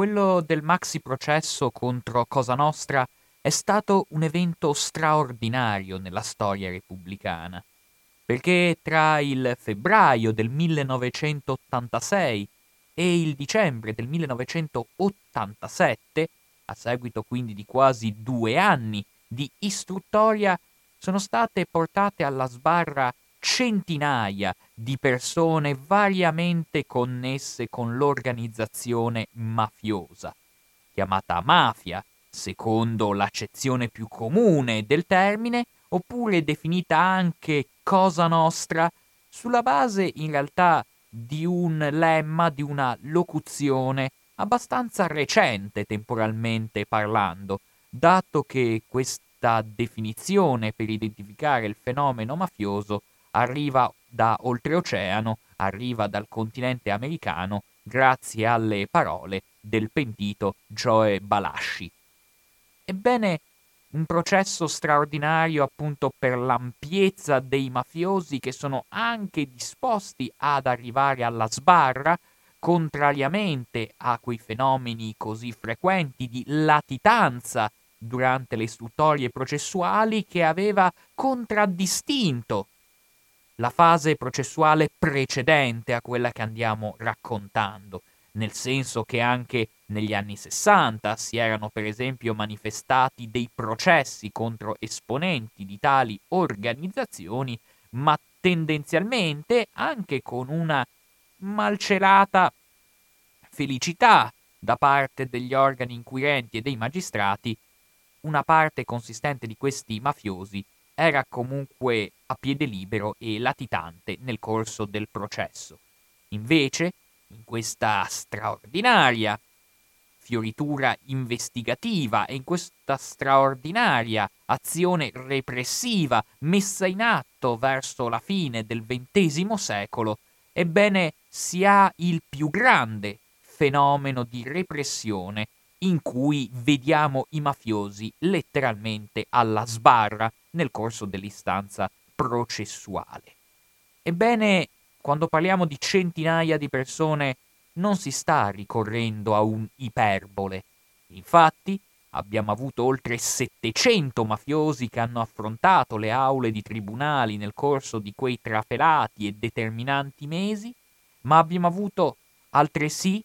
quello del maxi processo contro Cosa Nostra è stato un evento straordinario nella storia repubblicana, perché tra il febbraio del 1986 e il dicembre del 1987, a seguito quindi di quasi due anni di istruttoria, sono state portate alla sbarra centinaia di persone variamente connesse con l'organizzazione mafiosa, chiamata mafia, secondo l'accezione più comune del termine, oppure definita anche Cosa Nostra, sulla base in realtà di un lemma, di una locuzione abbastanza recente temporalmente parlando, dato che questa definizione per identificare il fenomeno mafioso arriva da oltreoceano, arriva dal continente americano, grazie alle parole del pentito Joe Balasci. Ebbene, un processo straordinario appunto per l'ampiezza dei mafiosi che sono anche disposti ad arrivare alla sbarra, contrariamente a quei fenomeni così frequenti di latitanza durante le istruttorie processuali che aveva contraddistinto la fase processuale precedente a quella che andiamo raccontando, nel senso che anche negli anni 60 si erano per esempio manifestati dei processi contro esponenti di tali organizzazioni, ma tendenzialmente anche con una malcelata felicità da parte degli organi inquirenti e dei magistrati, una parte consistente di questi mafiosi era comunque a piede libero e latitante nel corso del processo. Invece, in questa straordinaria fioritura investigativa e in questa straordinaria azione repressiva messa in atto verso la fine del XX secolo, ebbene si ha il più grande fenomeno di repressione in cui vediamo i mafiosi letteralmente alla sbarra nel corso dell'istanza processuale. Ebbene, quando parliamo di centinaia di persone, non si sta ricorrendo a un iperbole. Infatti, abbiamo avuto oltre 700 mafiosi che hanno affrontato le aule di tribunali nel corso di quei trafelati e determinanti mesi, ma abbiamo avuto altresì,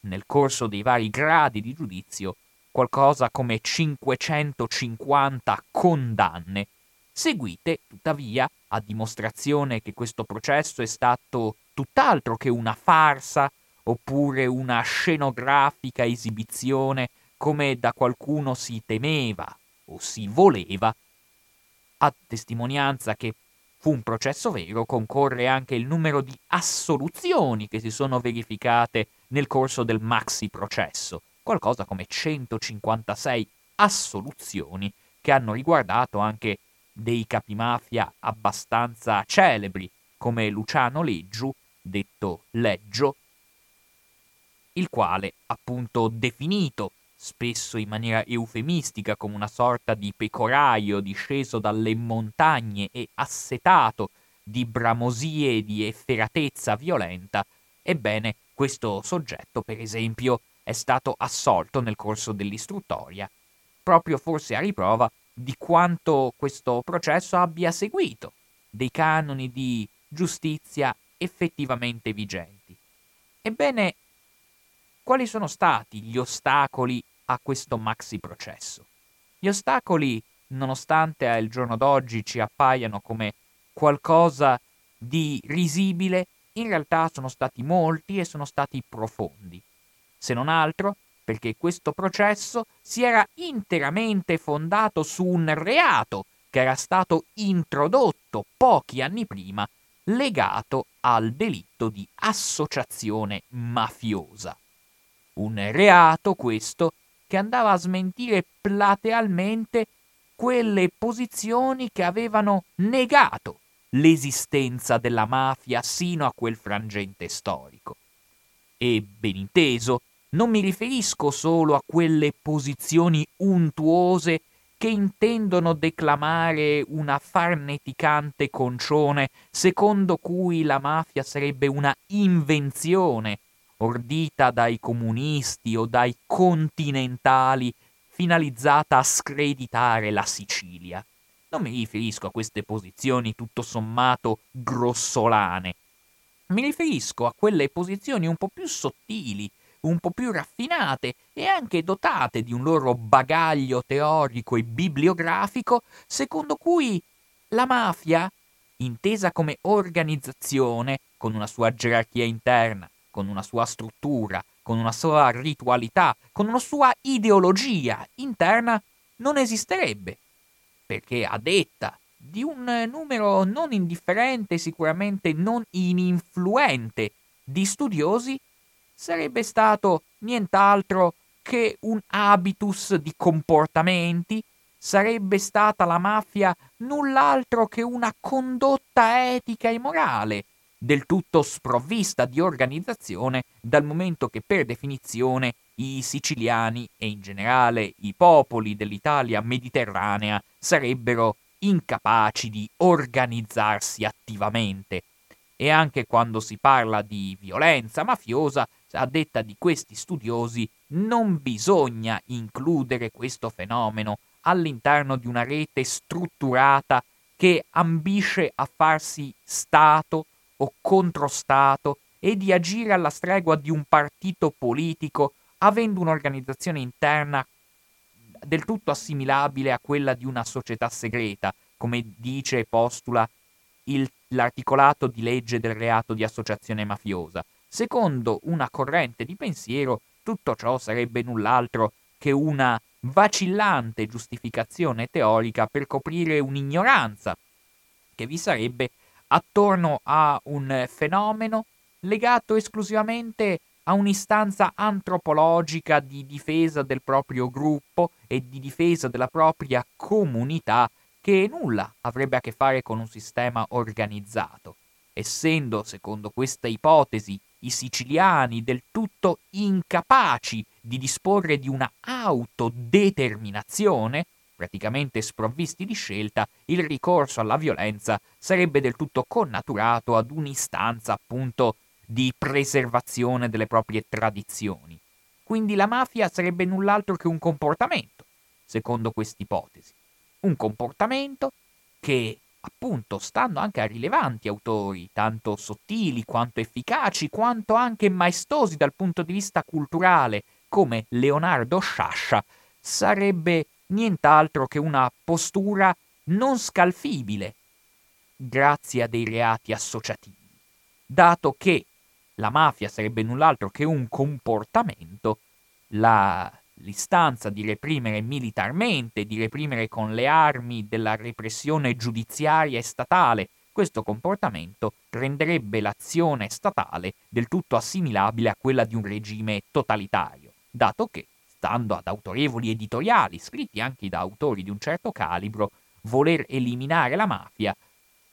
nel corso dei vari gradi di giudizio, qualcosa come 550 condanne, seguite, tuttavia, a dimostrazione che questo processo è stato tutt'altro che una farsa oppure una scenografica esibizione come da qualcuno si temeva o si voleva, a testimonianza che fu un processo vero concorre anche il numero di assoluzioni che si sono verificate nel corso del maxi processo, qualcosa come 156 assoluzioni che hanno riguardato anche dei capimafia abbastanza celebri come Luciano Leggiu, detto Leggio, il quale, appunto definito spesso in maniera eufemistica come una sorta di pecoraio disceso dalle montagne e assetato di bramosie e di efferatezza violenta, ebbene questo soggetto, per esempio, è stato assolto nel corso dell'istruttoria, proprio forse a riprova di quanto questo processo abbia seguito dei canoni di giustizia effettivamente vigenti. Ebbene, quali sono stati gli ostacoli a questo maxi processo? Gli ostacoli, nonostante al giorno d'oggi ci appaiano come qualcosa di risibile, in realtà sono stati molti e sono stati profondi se non altro perché questo processo si era interamente fondato su un reato che era stato introdotto pochi anni prima legato al delitto di associazione mafiosa. Un reato questo che andava a smentire platealmente quelle posizioni che avevano negato l'esistenza della mafia sino a quel frangente storico. E ben inteso, non mi riferisco solo a quelle posizioni untuose che intendono declamare una farneticante concione secondo cui la mafia sarebbe una invenzione ordita dai comunisti o dai continentali, finalizzata a screditare la Sicilia. Non mi riferisco a queste posizioni tutto sommato grossolane. Mi riferisco a quelle posizioni un po' più sottili, un po' più raffinate e anche dotate di un loro bagaglio teorico e bibliografico, secondo cui la mafia, intesa come organizzazione, con una sua gerarchia interna, con una sua struttura, con una sua ritualità, con una sua ideologia interna, non esisterebbe. Perché a detta di un numero non indifferente, sicuramente non ininfluente, di studiosi, sarebbe stato nient'altro che un habitus di comportamenti, sarebbe stata la mafia null'altro che una condotta etica e morale, del tutto sprovvista di organizzazione, dal momento che per definizione i siciliani e in generale i popoli dell'Italia mediterranea sarebbero incapaci di organizzarsi attivamente. E anche quando si parla di violenza mafiosa, a detta di questi studiosi, non bisogna includere questo fenomeno all'interno di una rete strutturata che ambisce a farsi Stato o controstato e di agire alla stregua di un partito politico avendo un'organizzazione interna del tutto assimilabile a quella di una società segreta, come dice e postula il, l'articolato di legge del reato di associazione mafiosa. Secondo una corrente di pensiero, tutto ciò sarebbe null'altro che una vacillante giustificazione teorica per coprire un'ignoranza che vi sarebbe attorno a un fenomeno legato esclusivamente a un'istanza antropologica di difesa del proprio gruppo e di difesa della propria comunità che nulla avrebbe a che fare con un sistema organizzato, essendo, secondo questa ipotesi, i siciliani del tutto incapaci di disporre di una autodeterminazione, praticamente sprovvisti di scelta, il ricorso alla violenza sarebbe del tutto connaturato ad un'istanza appunto di preservazione delle proprie tradizioni. Quindi la mafia sarebbe null'altro che un comportamento, secondo quest'ipotesi. Un comportamento che, appunto, stando anche a rilevanti autori, tanto sottili quanto efficaci, quanto anche maestosi dal punto di vista culturale, come Leonardo Sciascia, sarebbe nient'altro che una postura non scalfibile grazie a dei reati associativi, dato che la mafia sarebbe null'altro che un comportamento, la, l'istanza di reprimere militarmente, di reprimere con le armi della repressione giudiziaria e statale, questo comportamento renderebbe l'azione statale del tutto assimilabile a quella di un regime totalitario, dato che, stando ad autorevoli editoriali, scritti anche da autori di un certo calibro, voler eliminare la mafia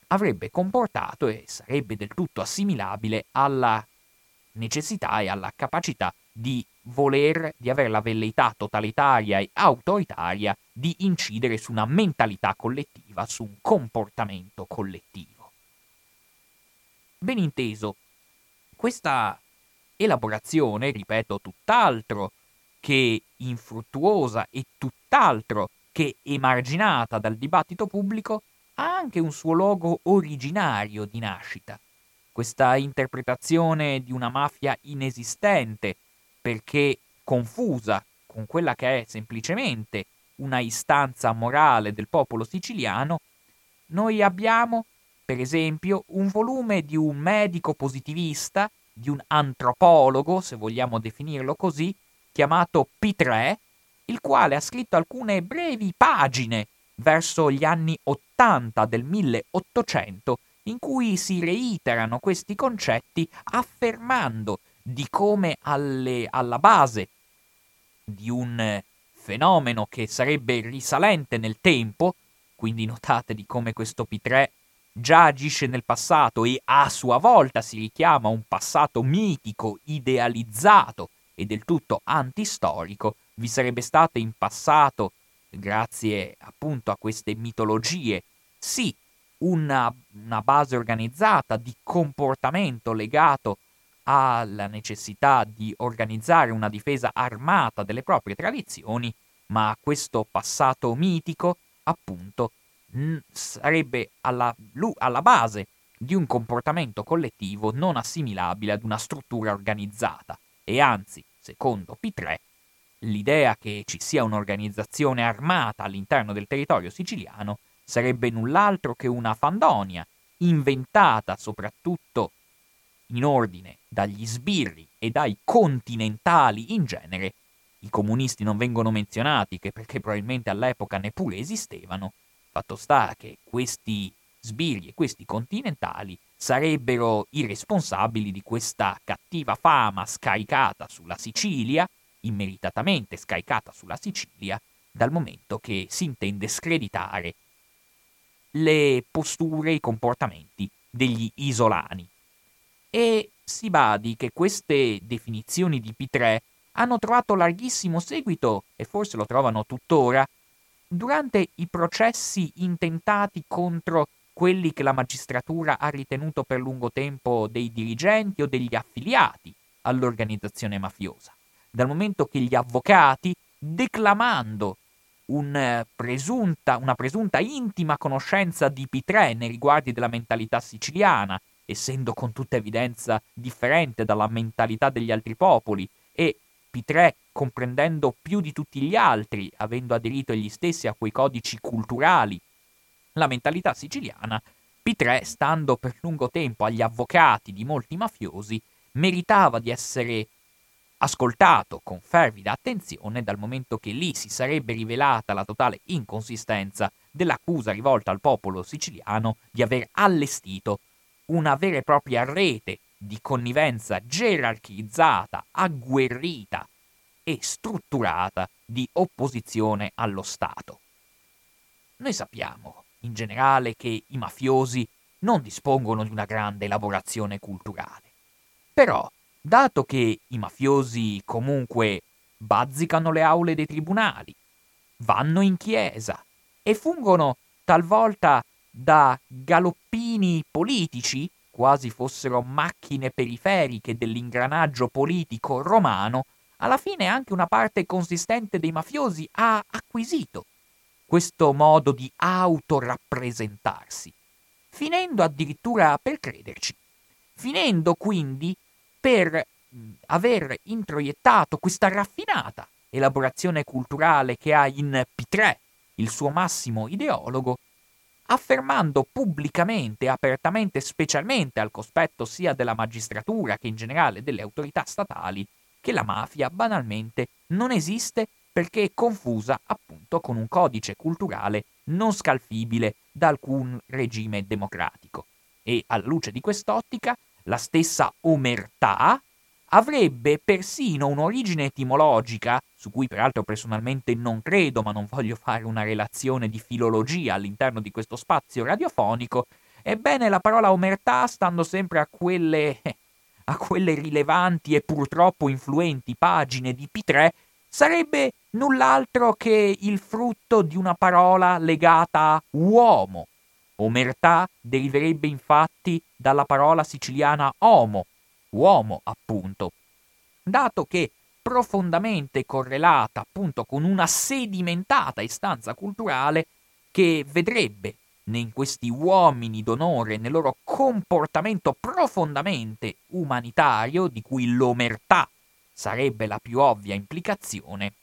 avrebbe comportato e sarebbe del tutto assimilabile alla necessità e alla capacità di voler, di avere la velleità totalitaria e autoritaria di incidere su una mentalità collettiva, su un comportamento collettivo. Ben inteso, questa elaborazione, ripeto, tutt'altro che infruttuosa e tutt'altro che emarginata dal dibattito pubblico, ha anche un suo logo originario di nascita, questa interpretazione di una mafia inesistente, perché confusa con quella che è semplicemente una istanza morale del popolo siciliano, noi abbiamo, per esempio, un volume di un medico positivista, di un antropologo, se vogliamo definirlo così, chiamato P3, il quale ha scritto alcune brevi pagine verso gli anni 80 del 1800 in cui si reiterano questi concetti affermando di come alle, alla base di un fenomeno che sarebbe risalente nel tempo, quindi notate di come questo P3 già agisce nel passato e a sua volta si richiama un passato mitico, idealizzato e del tutto antistorico, vi sarebbe stato in passato, grazie appunto a queste mitologie, sì, una, una base organizzata di comportamento legato alla necessità di organizzare una difesa armata delle proprie tradizioni, ma questo passato mitico, appunto, sarebbe alla, alla base di un comportamento collettivo non assimilabile ad una struttura organizzata. E anzi, secondo P3, l'idea che ci sia un'organizzazione armata all'interno del territorio siciliano sarebbe null'altro che una fandonia, inventata soprattutto in ordine dagli sbirri e dai continentali in genere. I comunisti non vengono menzionati, che perché probabilmente all'epoca neppure esistevano. Fatto sta che questi sbirri e questi continentali sarebbero i responsabili di questa cattiva fama scaricata sulla Sicilia, immeritatamente scaricata sulla Sicilia, dal momento che si intende screditare le posture e i comportamenti degli isolani. E si badi che queste definizioni di P3 hanno trovato larghissimo seguito, e forse lo trovano tuttora, durante i processi intentati contro quelli che la magistratura ha ritenuto per lungo tempo dei dirigenti o degli affiliati all'organizzazione mafiosa, dal momento che gli avvocati, declamando un presunta, una presunta intima conoscenza di P3 nei riguardi della mentalità siciliana, essendo con tutta evidenza differente dalla mentalità degli altri popoli, e P3 comprendendo più di tutti gli altri, avendo aderito egli stessi a quei codici culturali la mentalità siciliana, P3, stando per lungo tempo agli avvocati di molti mafiosi, meritava di essere ascoltato con fervida attenzione dal momento che lì si sarebbe rivelata la totale inconsistenza dell'accusa rivolta al popolo siciliano di aver allestito una vera e propria rete di connivenza gerarchizzata, agguerrita e strutturata di opposizione allo Stato. Noi sappiamo in generale che i mafiosi non dispongono di una grande elaborazione culturale. Però, dato che i mafiosi comunque bazzicano le aule dei tribunali, vanno in chiesa e fungono talvolta da galoppini politici, quasi fossero macchine periferiche dell'ingranaggio politico romano, alla fine anche una parte consistente dei mafiosi ha acquisito questo modo di autorappresentarsi, finendo addirittura per crederci, finendo quindi per aver introiettato questa raffinata elaborazione culturale che ha in P3 il suo massimo ideologo, affermando pubblicamente, apertamente, specialmente al cospetto sia della magistratura che in generale delle autorità statali, che la mafia banalmente non esiste perché è confusa appunto con un codice culturale non scalfibile da alcun regime democratico. E alla luce di quest'ottica, la stessa omertà avrebbe persino un'origine etimologica, su cui peraltro personalmente non credo, ma non voglio fare una relazione di filologia all'interno di questo spazio radiofonico, ebbene la parola omertà, stando sempre a quelle, a quelle rilevanti e purtroppo influenti pagine di P3, sarebbe null'altro che il frutto di una parola legata a uomo. Omertà deriverebbe infatti dalla parola siciliana homo, uomo appunto, dato che profondamente correlata appunto con una sedimentata istanza culturale che vedrebbe in questi uomini d'onore, nel loro comportamento profondamente umanitario, di cui l'omertà sarebbe la più ovvia implicazione,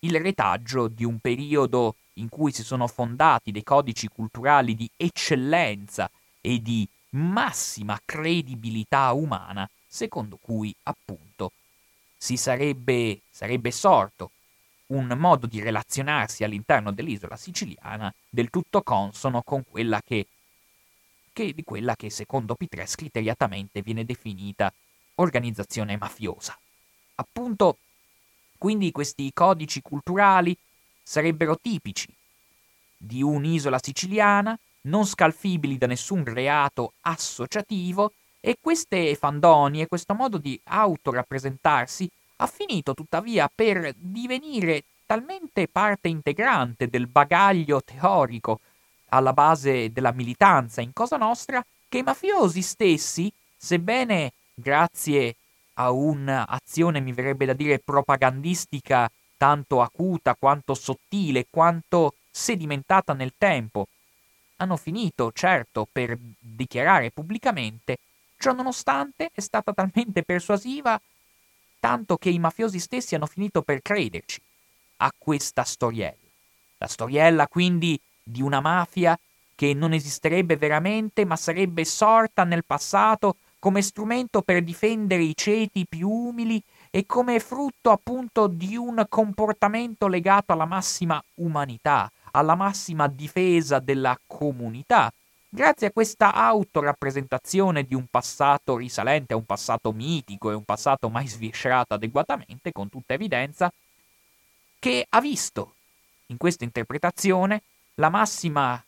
il retaggio di un periodo in cui si sono fondati dei codici culturali di eccellenza e di massima credibilità umana, secondo cui appunto si sarebbe, sarebbe sorto un modo di relazionarsi all'interno dell'isola siciliana del tutto consono con quella che, che di quella che secondo Pitres criteriatamente viene definita organizzazione mafiosa. Appunto, quindi questi codici culturali sarebbero tipici di un'isola siciliana, non scalfibili da nessun reato associativo, e queste fandonie, questo modo di autorappresentarsi, ha finito tuttavia per divenire talmente parte integrante del bagaglio teorico alla base della militanza in Cosa Nostra che i mafiosi stessi, sebbene grazie a un'azione, mi verrebbe da dire, propagandistica tanto acuta quanto sottile, quanto sedimentata nel tempo, hanno finito, certo, per dichiarare pubblicamente, ciò nonostante è stata talmente persuasiva tanto che i mafiosi stessi hanno finito per crederci a questa storiella. La storiella quindi di una mafia che non esisterebbe veramente, ma sarebbe sorta nel passato come strumento per difendere i ceti più umili e come frutto appunto di un comportamento legato alla massima umanità, alla massima difesa della comunità, grazie a questa autorappresentazione di un passato risalente a un passato mitico e un passato mai sviscerato adeguatamente, con tutta evidenza, che ha visto in questa interpretazione la massima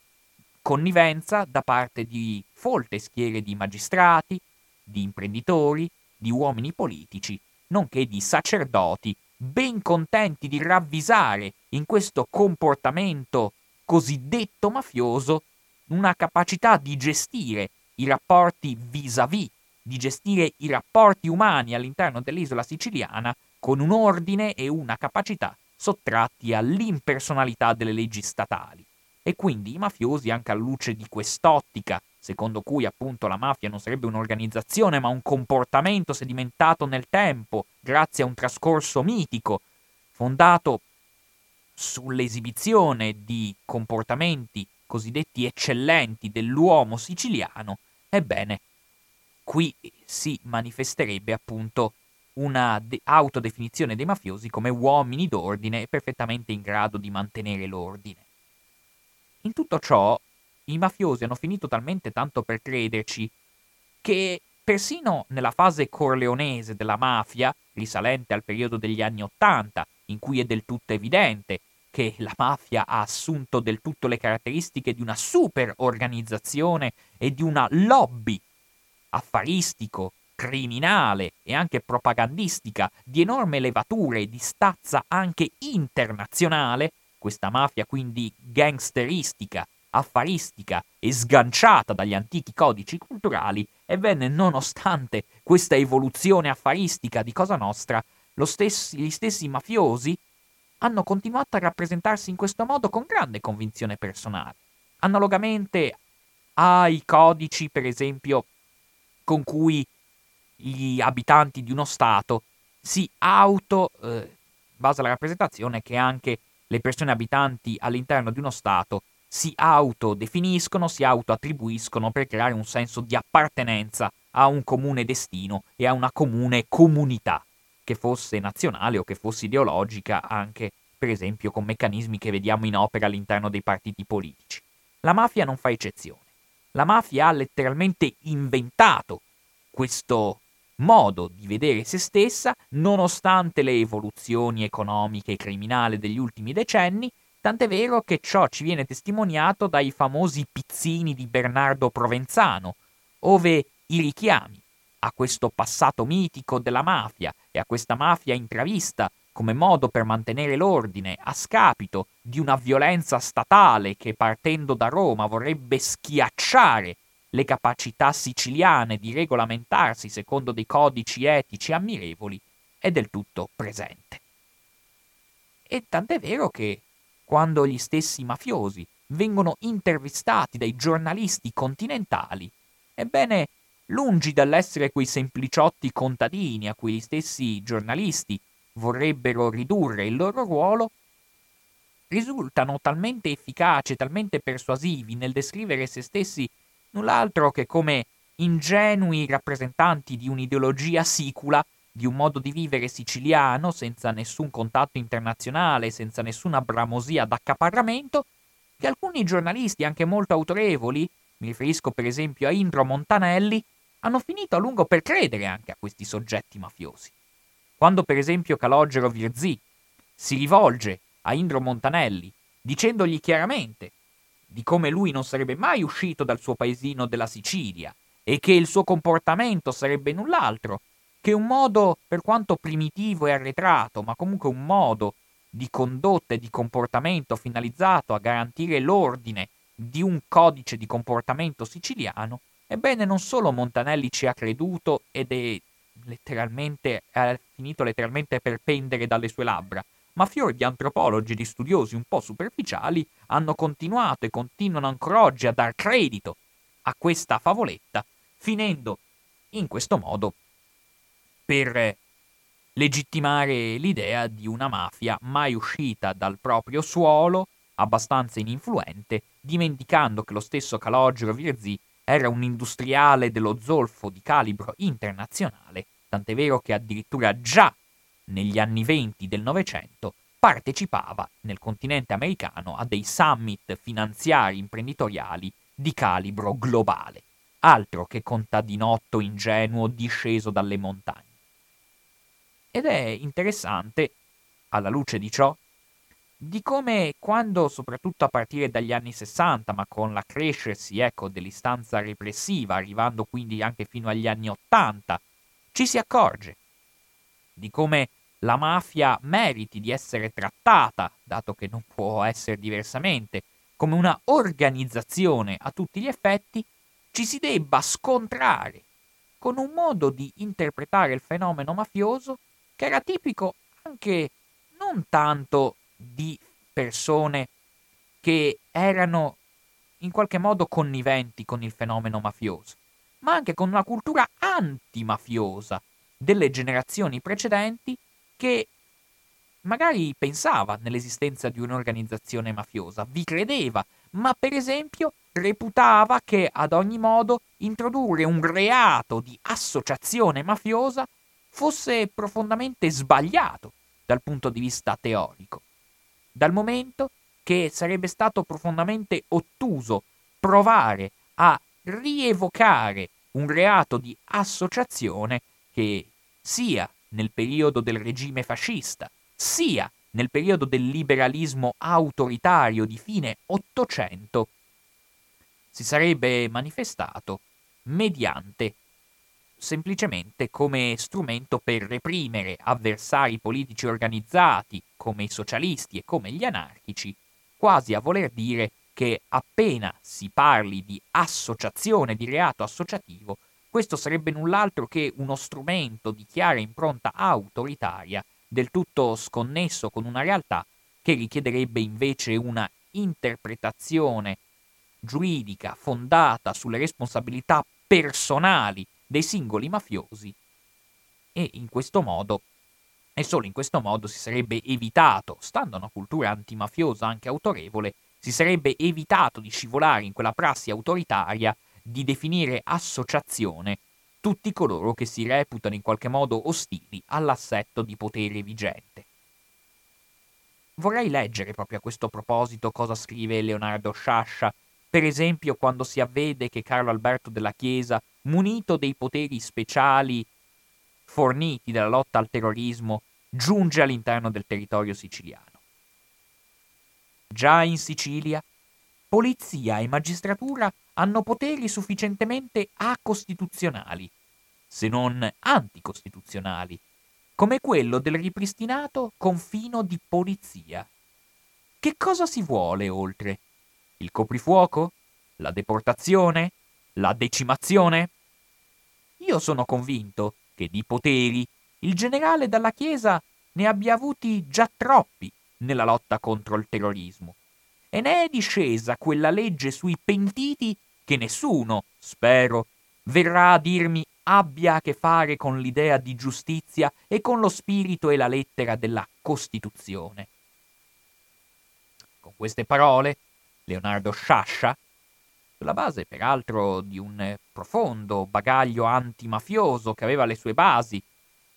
connivenza da parte di folte schiere di magistrati, di imprenditori, di uomini politici, nonché di sacerdoti, ben contenti di ravvisare in questo comportamento cosiddetto mafioso una capacità di gestire i rapporti vis-à-vis, di gestire i rapporti umani all'interno dell'isola siciliana con un ordine e una capacità sottratti all'impersonalità delle leggi statali. E quindi i mafiosi, anche alla luce di quest'ottica, secondo cui appunto la mafia non sarebbe un'organizzazione ma un comportamento sedimentato nel tempo, grazie a un trascorso mitico, fondato sull'esibizione di comportamenti cosiddetti eccellenti dell'uomo siciliano, ebbene, qui si manifesterebbe appunto una de- autodefinizione dei mafiosi come uomini d'ordine perfettamente in grado di mantenere l'ordine. In tutto ciò, i mafiosi hanno finito talmente tanto per crederci che persino nella fase corleonese della mafia, risalente al periodo degli anni Ottanta, in cui è del tutto evidente che la mafia ha assunto del tutto le caratteristiche di una super organizzazione e di una lobby affaristico, criminale e anche propagandistica di enorme levature e di stazza anche internazionale, questa mafia quindi gangsteristica, affaristica e sganciata dagli antichi codici culturali, ebbene, nonostante questa evoluzione affaristica di Cosa Nostra, stessi, gli stessi mafiosi hanno continuato a rappresentarsi in questo modo con grande convinzione personale. Analogamente ai codici, per esempio, con cui gli abitanti di uno Stato si auto, eh, in base alla rappresentazione, che anche le persone abitanti all'interno di uno Stato si autodefiniscono, si autoattribuiscono per creare un senso di appartenenza a un comune destino e a una comune comunità, che fosse nazionale o che fosse ideologica, anche per esempio con meccanismi che vediamo in opera all'interno dei partiti politici. La mafia non fa eccezione. La mafia ha letteralmente inventato questo modo di vedere se stessa, nonostante le evoluzioni economiche e criminali degli ultimi decenni, tant'è vero che ciò ci viene testimoniato dai famosi pizzini di Bernardo Provenzano, ove i richiami a questo passato mitico della mafia e a questa mafia intravista come modo per mantenere l'ordine a scapito di una violenza statale che partendo da Roma vorrebbe schiacciare le capacità siciliane di regolamentarsi secondo dei codici etici ammirevoli è del tutto presente. E tant'è vero che quando gli stessi mafiosi vengono intervistati dai giornalisti continentali, ebbene, lungi dall'essere quei sempliciotti contadini a cui gli stessi giornalisti vorrebbero ridurre il loro ruolo, risultano talmente efficaci, talmente persuasivi nel descrivere se stessi null'altro che come ingenui rappresentanti di un'ideologia sicula, di un modo di vivere siciliano senza nessun contatto internazionale, senza nessuna bramosia d'accaparramento, che alcuni giornalisti anche molto autorevoli, mi riferisco per esempio a Indro Montanelli, hanno finito a lungo per credere anche a questi soggetti mafiosi. Quando per esempio Calogero Virzì si rivolge a Indro Montanelli dicendogli chiaramente di come lui non sarebbe mai uscito dal suo paesino della Sicilia e che il suo comportamento sarebbe null'altro che un modo, per quanto primitivo e arretrato, ma comunque un modo di condotta e di comportamento finalizzato a garantire l'ordine di un codice di comportamento siciliano, Ebbene, non solo Montanelli ci ha creduto ed è letteralmente, è finito letteralmente per pendere dalle sue labbra, ma fior di antropologi e di studiosi un po' superficiali hanno continuato e continuano ancora oggi a dar credito a questa favoletta, finendo in questo modo per legittimare l'idea di una mafia mai uscita dal proprio suolo, abbastanza ininfluente, dimenticando che lo stesso Calogero Virzì era un industriale dello zolfo di calibro internazionale, tant'è vero che addirittura già negli anni venti del Novecento partecipava nel continente americano a dei summit finanziari imprenditoriali di calibro globale, altro che contadinotto ingenuo disceso dalle montagne. Ed è interessante, alla luce di ciò, di come quando, soprattutto a partire dagli anni 60, ma con l'accrescersi ecco, dell'istanza repressiva, arrivando quindi anche fino agli anni 80, ci si accorge di come la mafia meriti di essere trattata, dato che non può essere diversamente, come una organizzazione a tutti gli effetti, ci si debba scontrare con un modo di interpretare il fenomeno mafioso che era tipico anche non tanto di persone che erano in qualche modo conniventi con il fenomeno mafioso, ma anche con una cultura antimafiosa delle generazioni precedenti che magari pensava nell'esistenza di un'organizzazione mafiosa, vi credeva, ma per esempio reputava che ad ogni modo introdurre un reato di associazione mafiosa fosse profondamente sbagliato dal punto di vista teorico, dal momento che sarebbe stato profondamente ottuso provare a rievocare un reato di associazione che sia nel periodo del regime fascista, sia nel periodo del liberalismo autoritario di fine Ottocento, si sarebbe manifestato mediante semplicemente come strumento per reprimere avversari politici organizzati come i socialisti e come gli anarchici, quasi a voler dire che appena si parli di associazione di reato associativo, questo sarebbe null'altro che uno strumento di chiara impronta autoritaria, del tutto sconnesso con una realtà che richiederebbe invece una interpretazione giuridica fondata sulle responsabilità personali dei singoli mafiosi e in questo modo e solo in questo modo si sarebbe evitato, stando a una cultura antimafiosa anche autorevole, si sarebbe evitato di scivolare in quella prassi autoritaria di definire associazione tutti coloro che si reputano in qualche modo ostili all'assetto di potere vigente. Vorrei leggere proprio a questo proposito cosa scrive Leonardo Sciascia, per esempio quando si avvede che Carlo Alberto della Chiesa, munito dei poteri speciali forniti dalla lotta al terrorismo, giunge all'interno del territorio siciliano. Già in Sicilia, polizia e magistratura hanno poteri sufficientemente acostituzionali, se non anticostituzionali, come quello del ripristinato confino di polizia. Che cosa si vuole oltre? Il coprifuoco? La deportazione? La decimazione? Io sono convinto che di poteri il generale dalla Chiesa ne abbia avuti già troppi nella lotta contro il terrorismo. E ne è discesa quella legge sui pentiti che nessuno, spero, verrà a dirmi abbia a che fare con l'idea di giustizia e con lo spirito e la lettera della Costituzione. Con queste parole, Leonardo Sciascia, sulla base peraltro di un profondo bagaglio antimafioso che aveva le sue basi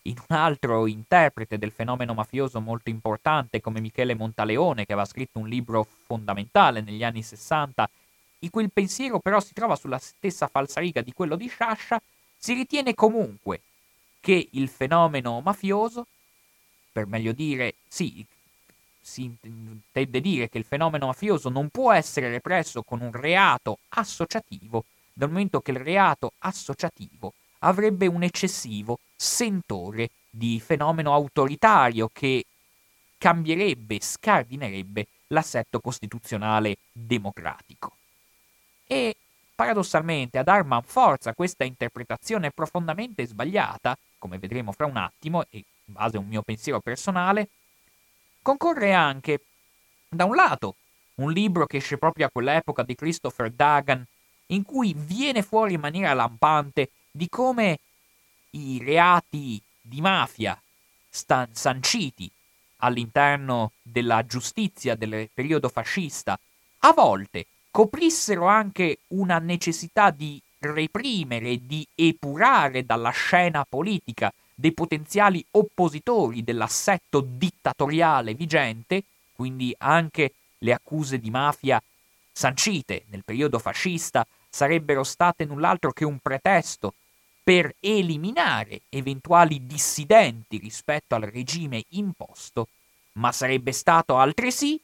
in un altro interprete del fenomeno mafioso molto importante come Michele Montaleone, che aveva scritto un libro fondamentale negli anni 60, in cui il pensiero però si trova sulla stessa falsariga di quello di Sciascia, si ritiene comunque che il fenomeno mafioso, per meglio dire, sì, si intende dire che il fenomeno mafioso non può essere represso con un reato associativo, dal momento che il reato associativo avrebbe un eccessivo sentore di fenomeno autoritario che cambierebbe, scardinerebbe l'assetto costituzionale democratico. E paradossalmente a dar manforza questa interpretazione profondamente sbagliata, come vedremo fra un attimo, e in base a un mio pensiero personale, concorre anche, da un lato, un libro che esce proprio a quell'epoca di Christopher Dagan, in cui viene fuori in maniera lampante di come i reati di mafia stan- sanciti all'interno della giustizia del periodo fascista a volte coprissero anche una necessità di reprimere, di epurare dalla scena politica dei potenziali oppositori dell'assetto dittatoriale vigente, quindi anche le accuse di mafia sancite nel periodo fascista sarebbero state null'altro che un pretesto per eliminare eventuali dissidenti rispetto al regime imposto, ma sarebbe stato altresì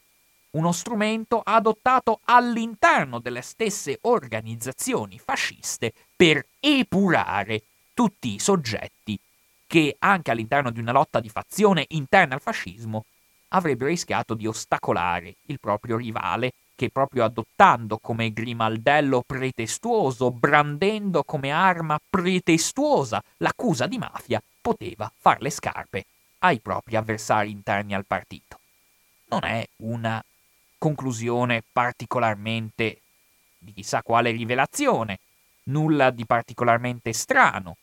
uno strumento adottato all'interno delle stesse organizzazioni fasciste per epurare tutti i soggetti che anche all'interno di una lotta di fazione interna al fascismo avrebbero rischiato di ostacolare il proprio rivale che proprio adottando come grimaldello pretestuoso, brandendo come arma pretestuosa l'accusa di mafia, poteva far le scarpe ai propri avversari interni al partito. Non è una conclusione particolarmente di chissà quale rivelazione, nulla di particolarmente strano,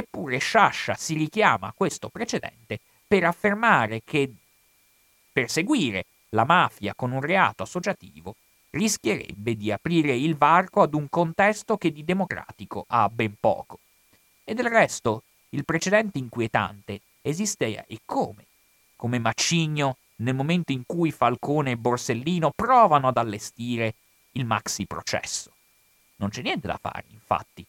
eppure Sciascia si richiama a questo precedente per affermare che perseguire la mafia con un reato associativo rischierebbe di aprire il varco ad un contesto che di democratico ha ben poco. E del resto, il precedente inquietante esiste e come? Come macigno nel momento in cui Falcone e Borsellino provano ad allestire il maxi processo. Non c'è niente da fare, infatti.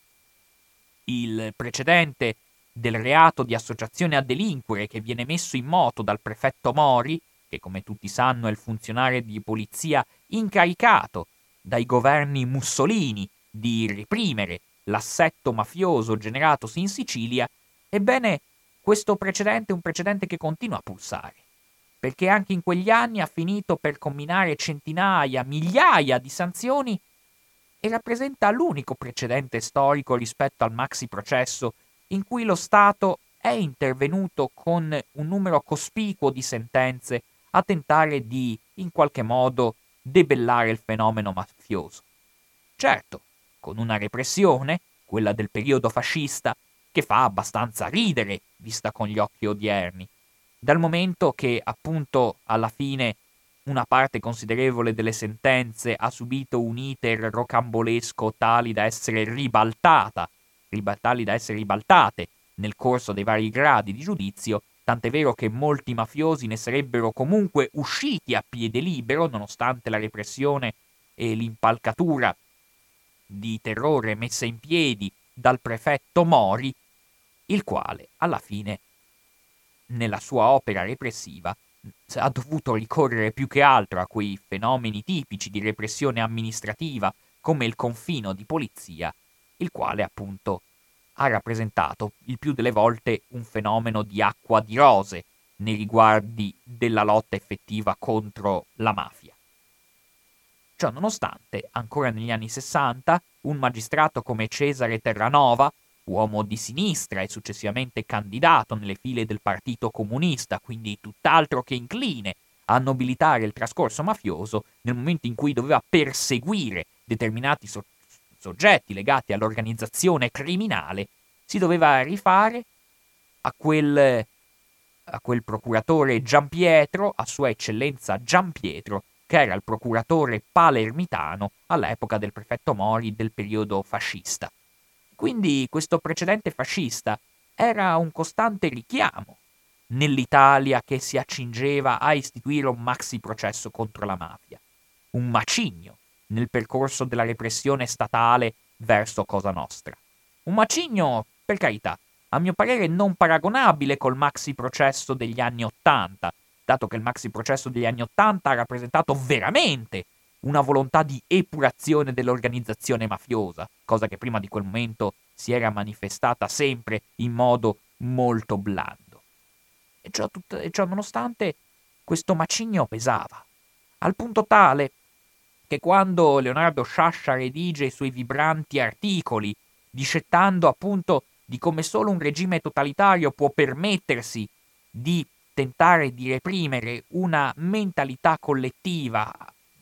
Il precedente del reato di associazione a delinquere che viene messo in moto dal prefetto Mori che come tutti sanno è il funzionario di polizia incaricato dai governi Mussolini di reprimere l'assetto mafioso generatosi in Sicilia, ebbene questo precedente è un precedente che continua a pulsare, perché anche in quegli anni ha finito per combinare centinaia, migliaia di sanzioni e rappresenta l'unico precedente storico rispetto al maxi processo in cui lo Stato è intervenuto con un numero cospicuo di sentenze a tentare di, in qualche modo, debellare il fenomeno mafioso. Certo, con una repressione, quella del periodo fascista, che fa abbastanza ridere vista con gli occhi odierni, dal momento che appunto alla fine una parte considerevole delle sentenze ha subito un iter rocambolesco tali da essere ribaltata, tali da essere ribaltate nel corso dei vari gradi di giudizio, tant'è vero che molti mafiosi ne sarebbero comunque usciti a piede libero, nonostante la repressione e l'impalcatura di terrore messa in piedi dal prefetto Mori, il quale alla fine, nella sua opera repressiva, ha dovuto ricorrere più che altro a quei fenomeni tipici di repressione amministrativa come il confino di polizia, il quale appunto ha rappresentato il più delle volte un fenomeno di acqua di rose nei riguardi della lotta effettiva contro la mafia. Ciò nonostante, ancora negli anni 60, un magistrato come Cesare Terranova, uomo di sinistra e successivamente candidato nelle file del Partito Comunista, quindi tutt'altro che incline a nobilitare il trascorso mafioso, nel momento in cui doveva perseguire determinati so- soggetti legati all'organizzazione criminale, si doveva rifare a quel, a quel procuratore Giampietro, a sua eccellenza Giampietro, che era il procuratore palermitano all'epoca del prefetto Mori del periodo fascista. Quindi questo precedente fascista era un costante richiamo nell'Italia che si accingeva a istituire un maxi processo contro la mafia, un macigno nel percorso della repressione statale verso Cosa Nostra. Un macigno, per carità, a mio parere non paragonabile col maxi processo degli anni Ottanta, dato che il maxi processo degli anni Ottanta ha rappresentato veramente una volontà di epurazione dell'organizzazione mafiosa, cosa che prima di quel momento si era manifestata sempre in modo molto blando. E ciò, tut- e ciò nonostante questo macigno pesava, al punto tale che quando Leonardo Sciascia redige i suoi vibranti articoli, discettando appunto di come solo un regime totalitario può permettersi di tentare di reprimere una mentalità collettiva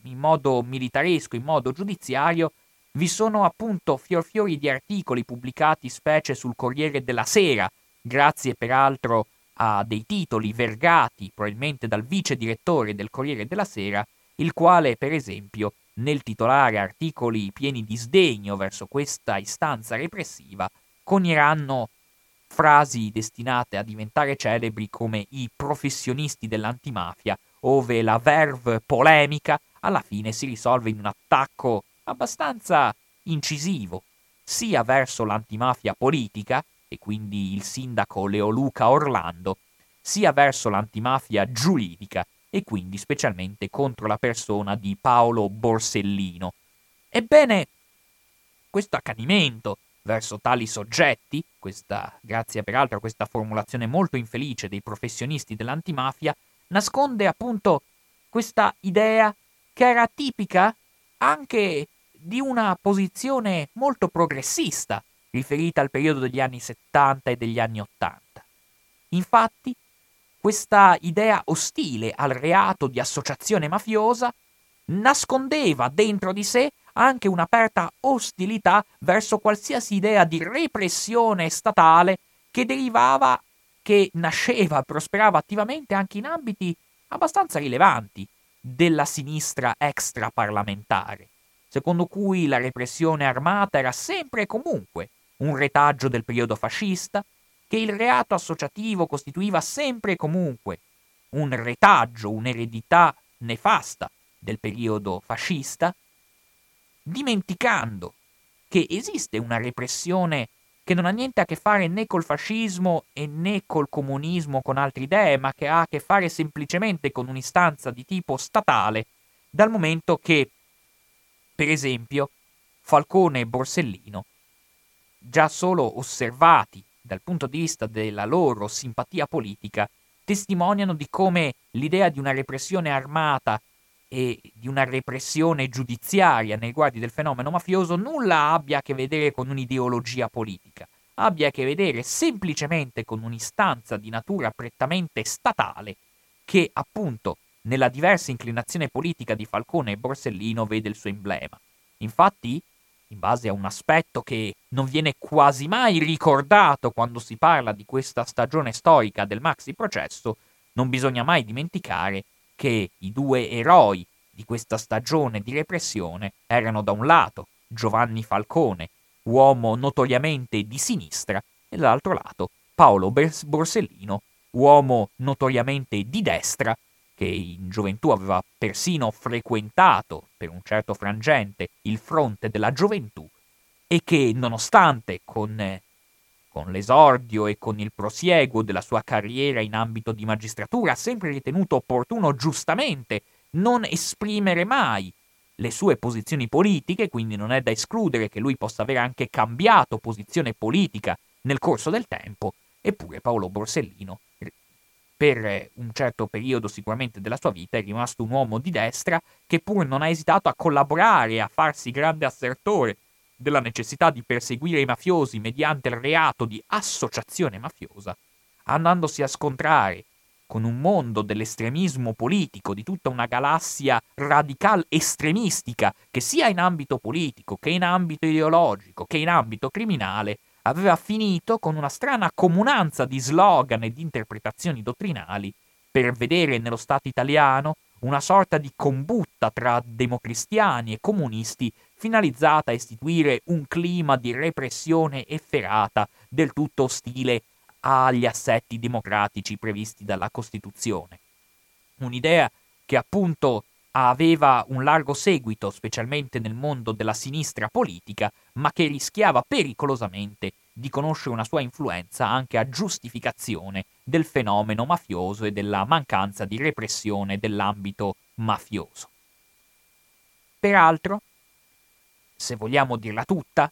in modo militaresco, in modo giudiziario, vi sono appunto fior fiori di articoli pubblicati specie sul Corriere della Sera, grazie peraltro a dei titoli vergati probabilmente dal vice direttore del Corriere della Sera, il quale per esempio nel titolare articoli pieni di sdegno verso questa istanza repressiva conieranno frasi destinate a diventare celebri come i professionisti dell'antimafia, ove la verve polemica alla fine si risolve in un attacco abbastanza incisivo, sia verso l'antimafia politica, e quindi il sindaco Leoluca Orlando, sia verso l'antimafia giuridica, e quindi specialmente contro la persona di Paolo Borsellino. Ebbene, questo accanimento verso tali soggetti, questa, grazie peraltro a questa formulazione molto infelice dei professionisti dell'antimafia, nasconde appunto questa idea che era tipica anche di una posizione molto progressista riferita al periodo degli anni 70 e degli anni 80. Infatti, questa idea ostile al reato di associazione mafiosa nascondeva dentro di sé anche un'aperta ostilità verso qualsiasi idea di repressione statale che derivava, che nasceva, prosperava attivamente anche in ambiti abbastanza rilevanti della sinistra extraparlamentare, secondo cui la repressione armata era sempre e comunque un retaggio del periodo fascista, che il reato associativo costituiva sempre e comunque un retaggio, un'eredità nefasta del periodo fascista, dimenticando che esiste una repressione che non ha niente a che fare né col fascismo e né col comunismo con altre idee, ma che ha a che fare semplicemente con un'istanza di tipo statale, dal momento che, per esempio, Falcone e Borsellino, già solo osservati dal punto di vista della loro simpatia politica, testimoniano di come l'idea di una repressione armata e di una repressione giudiziaria nei riguardi del fenomeno mafioso nulla abbia a che vedere con un'ideologia politica, abbia a che vedere semplicemente con un'istanza di natura prettamente statale che appunto nella diversa inclinazione politica di Falcone e Borsellino vede il suo emblema. Infatti, in base a un aspetto che non viene quasi mai ricordato quando si parla di questa stagione storica del maxi processo, non bisogna mai dimenticare che i due eroi di questa stagione di repressione erano da un lato Giovanni Falcone, uomo notoriamente di sinistra, e dall'altro lato Paolo Borsellino, uomo notoriamente di destra, che in gioventù aveva persino frequentato per un certo frangente il fronte della gioventù e che nonostante con con l'esordio e con il prosieguo della sua carriera in ambito di magistratura, ha sempre ritenuto opportuno giustamente non esprimere mai le sue posizioni politiche, quindi non è da escludere che lui possa aver anche cambiato posizione politica nel corso del tempo, eppure Paolo Borsellino per un certo periodo sicuramente della sua vita è rimasto un uomo di destra che pur non ha esitato a collaborare a farsi grande assertore della necessità di perseguire i mafiosi mediante il reato di associazione mafiosa, andandosi a scontrare con un mondo dell'estremismo politico, di tutta una galassia radical estremistica che sia in ambito politico, che in ambito ideologico, che in ambito criminale, aveva finito con una strana comunanza di slogan e di interpretazioni dottrinali per vedere nello Stato italiano una sorta di combutta tra democristiani e comunisti finalizzata a istituire un clima di repressione efferata del tutto ostile agli assetti democratici previsti dalla Costituzione. Un'idea che appunto aveva un largo seguito, specialmente nel mondo della sinistra politica, ma che rischiava pericolosamente di conoscere una sua influenza anche a giustificazione del fenomeno mafioso e della mancanza di repressione dell'ambito mafioso. Peraltro, se vogliamo dirla tutta,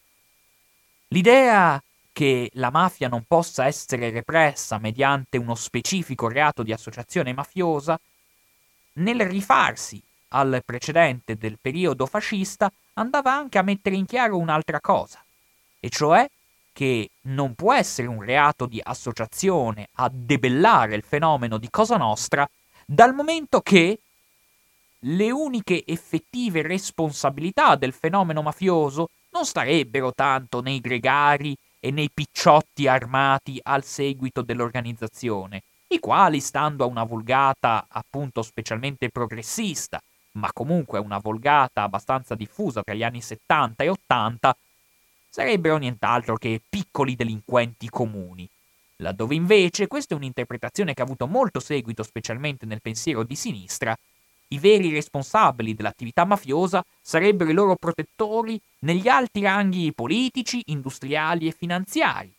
l'idea che la mafia non possa essere repressa mediante uno specifico reato di associazione mafiosa, nel rifarsi al precedente del periodo fascista andava anche a mettere in chiaro un'altra cosa, e cioè che non può essere un reato di associazione a debellare il fenomeno di Cosa Nostra dal momento che le uniche effettive responsabilità del fenomeno mafioso non starebbero tanto nei gregari e nei picciotti armati al seguito dell'organizzazione, i quali, stando a una vulgata appunto specialmente progressista, ma comunque una volgata abbastanza diffusa tra gli anni 70 e 80, sarebbero nient'altro che piccoli delinquenti comuni, laddove invece, questa è un'interpretazione che ha avuto molto seguito specialmente nel pensiero di sinistra, i veri responsabili dell'attività mafiosa sarebbero i loro protettori negli alti ranghi politici, industriali e finanziari,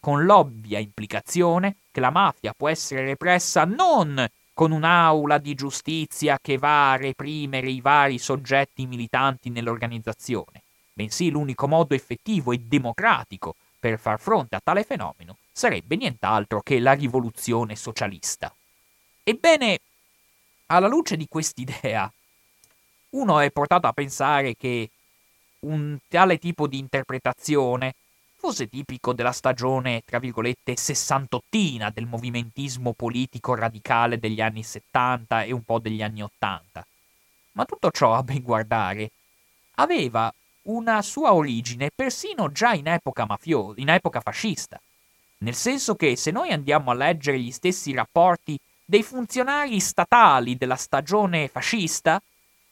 con l'ovvia implicazione che la mafia può essere repressa non con un'aula di giustizia che va a reprimere i vari soggetti militanti nell'organizzazione, bensì l'unico modo effettivo e democratico per far fronte a tale fenomeno sarebbe nient'altro che la rivoluzione socialista. Ebbene, alla luce di quest'idea, uno è portato a pensare che un tale tipo di interpretazione fosse tipico della stagione, tra virgolette, sessantottina del movimentismo politico radicale degli anni 70 e un po' degli anni 80. Ma tutto ciò, a ben guardare, aveva una sua origine persino già in epoca mafiosa, in epoca fascista. Nel senso che se noi andiamo a leggere gli stessi rapporti dei funzionari statali della stagione fascista,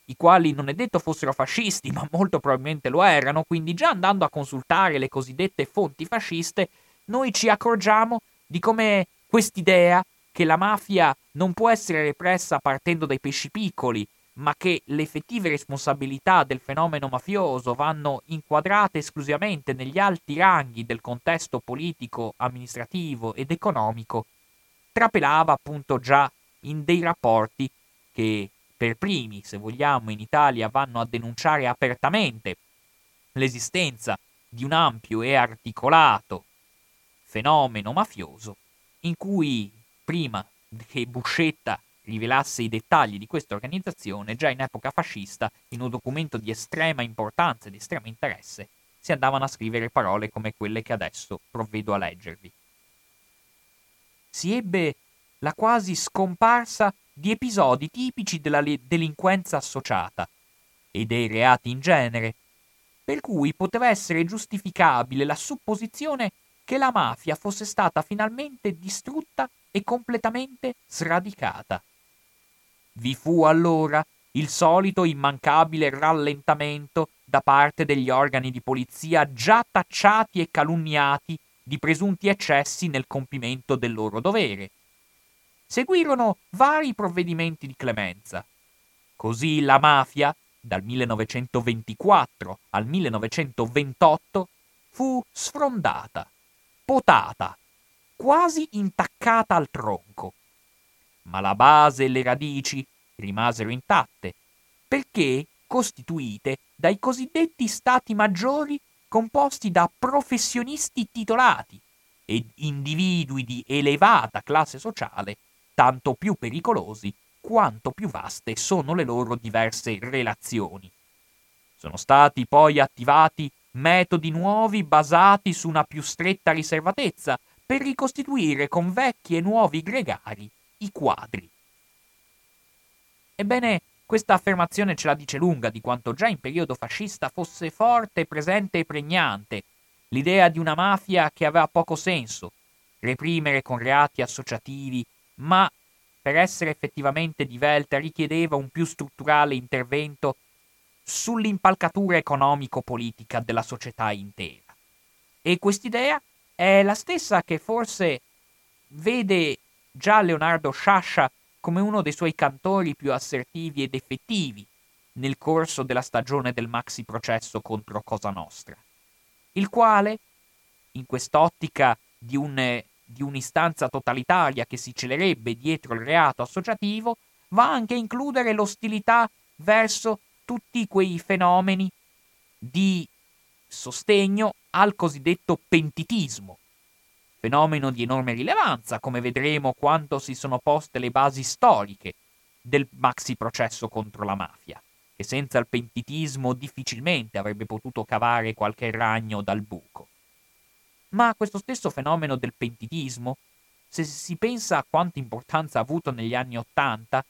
i quali non è detto fossero fascisti, ma molto probabilmente lo erano, quindi già andando a consultare le cosiddette fonti fasciste, noi ci accorgiamo di come quest'idea che la mafia non può essere repressa partendo dai pesci piccoli, ma che le effettive responsabilità del fenomeno mafioso vanno inquadrate esclusivamente negli alti ranghi del contesto politico, amministrativo ed economico, trapelava appunto già in dei rapporti che per primi, se vogliamo, in Italia vanno a denunciare apertamente l'esistenza di un ampio e articolato fenomeno mafioso in cui prima che Buscetta rivelasse i dettagli di questa organizzazione, già in epoca fascista, in un documento di estrema importanza e di estremo interesse, si andavano a scrivere parole come quelle che adesso provvedo a leggervi. Si ebbe la quasi scomparsa di episodi tipici della delinquenza associata e dei reati in genere, per cui poteva essere giustificabile la supposizione che la mafia fosse stata finalmente distrutta e completamente sradicata. Vi fu allora il solito immancabile rallentamento da parte degli organi di polizia già tacciati e calunniati di presunti eccessi nel compimento del loro dovere, seguirono vari provvedimenti di clemenza. Così la mafia, dal 1924 al 1928, fu sfrondata, potata, quasi intaccata al tronco. Ma la base e le radici rimasero intatte, perché costituite dai cosiddetti stati maggiori composti da professionisti titolati ed individui di elevata classe sociale tanto più pericolosi quanto più vaste sono le loro diverse relazioni. Sono stati poi attivati metodi nuovi basati su una più stretta riservatezza per ricostituire con vecchi e nuovi gregari i quadri. Ebbene, questa affermazione ce la dice lunga di quanto già in periodo fascista fosse forte, presente e pregnante l'idea di una mafia che aveva poco senso, reprimere con reati associativi ma per essere effettivamente divelta richiedeva un più strutturale intervento sull'impalcatura economico-politica della società intera. E quest'idea è la stessa che forse vede già Leonardo Sciascia come uno dei suoi cantori più assertivi ed effettivi nel corso della stagione del maxi processo contro Cosa Nostra, il quale, in quest'ottica di un di un'istanza totalitaria che si celerebbe dietro il reato associativo, va anche a includere l'ostilità verso tutti quei fenomeni di sostegno al cosiddetto pentitismo, fenomeno di enorme rilevanza, come vedremo quando si sono poste le basi storiche del maxi processo contro la mafia, che senza il pentitismo difficilmente avrebbe potuto cavare qualche ragno dal buco. Ma questo stesso fenomeno del pentitismo, se si pensa a quanta importanza ha avuto negli anni Ottanta,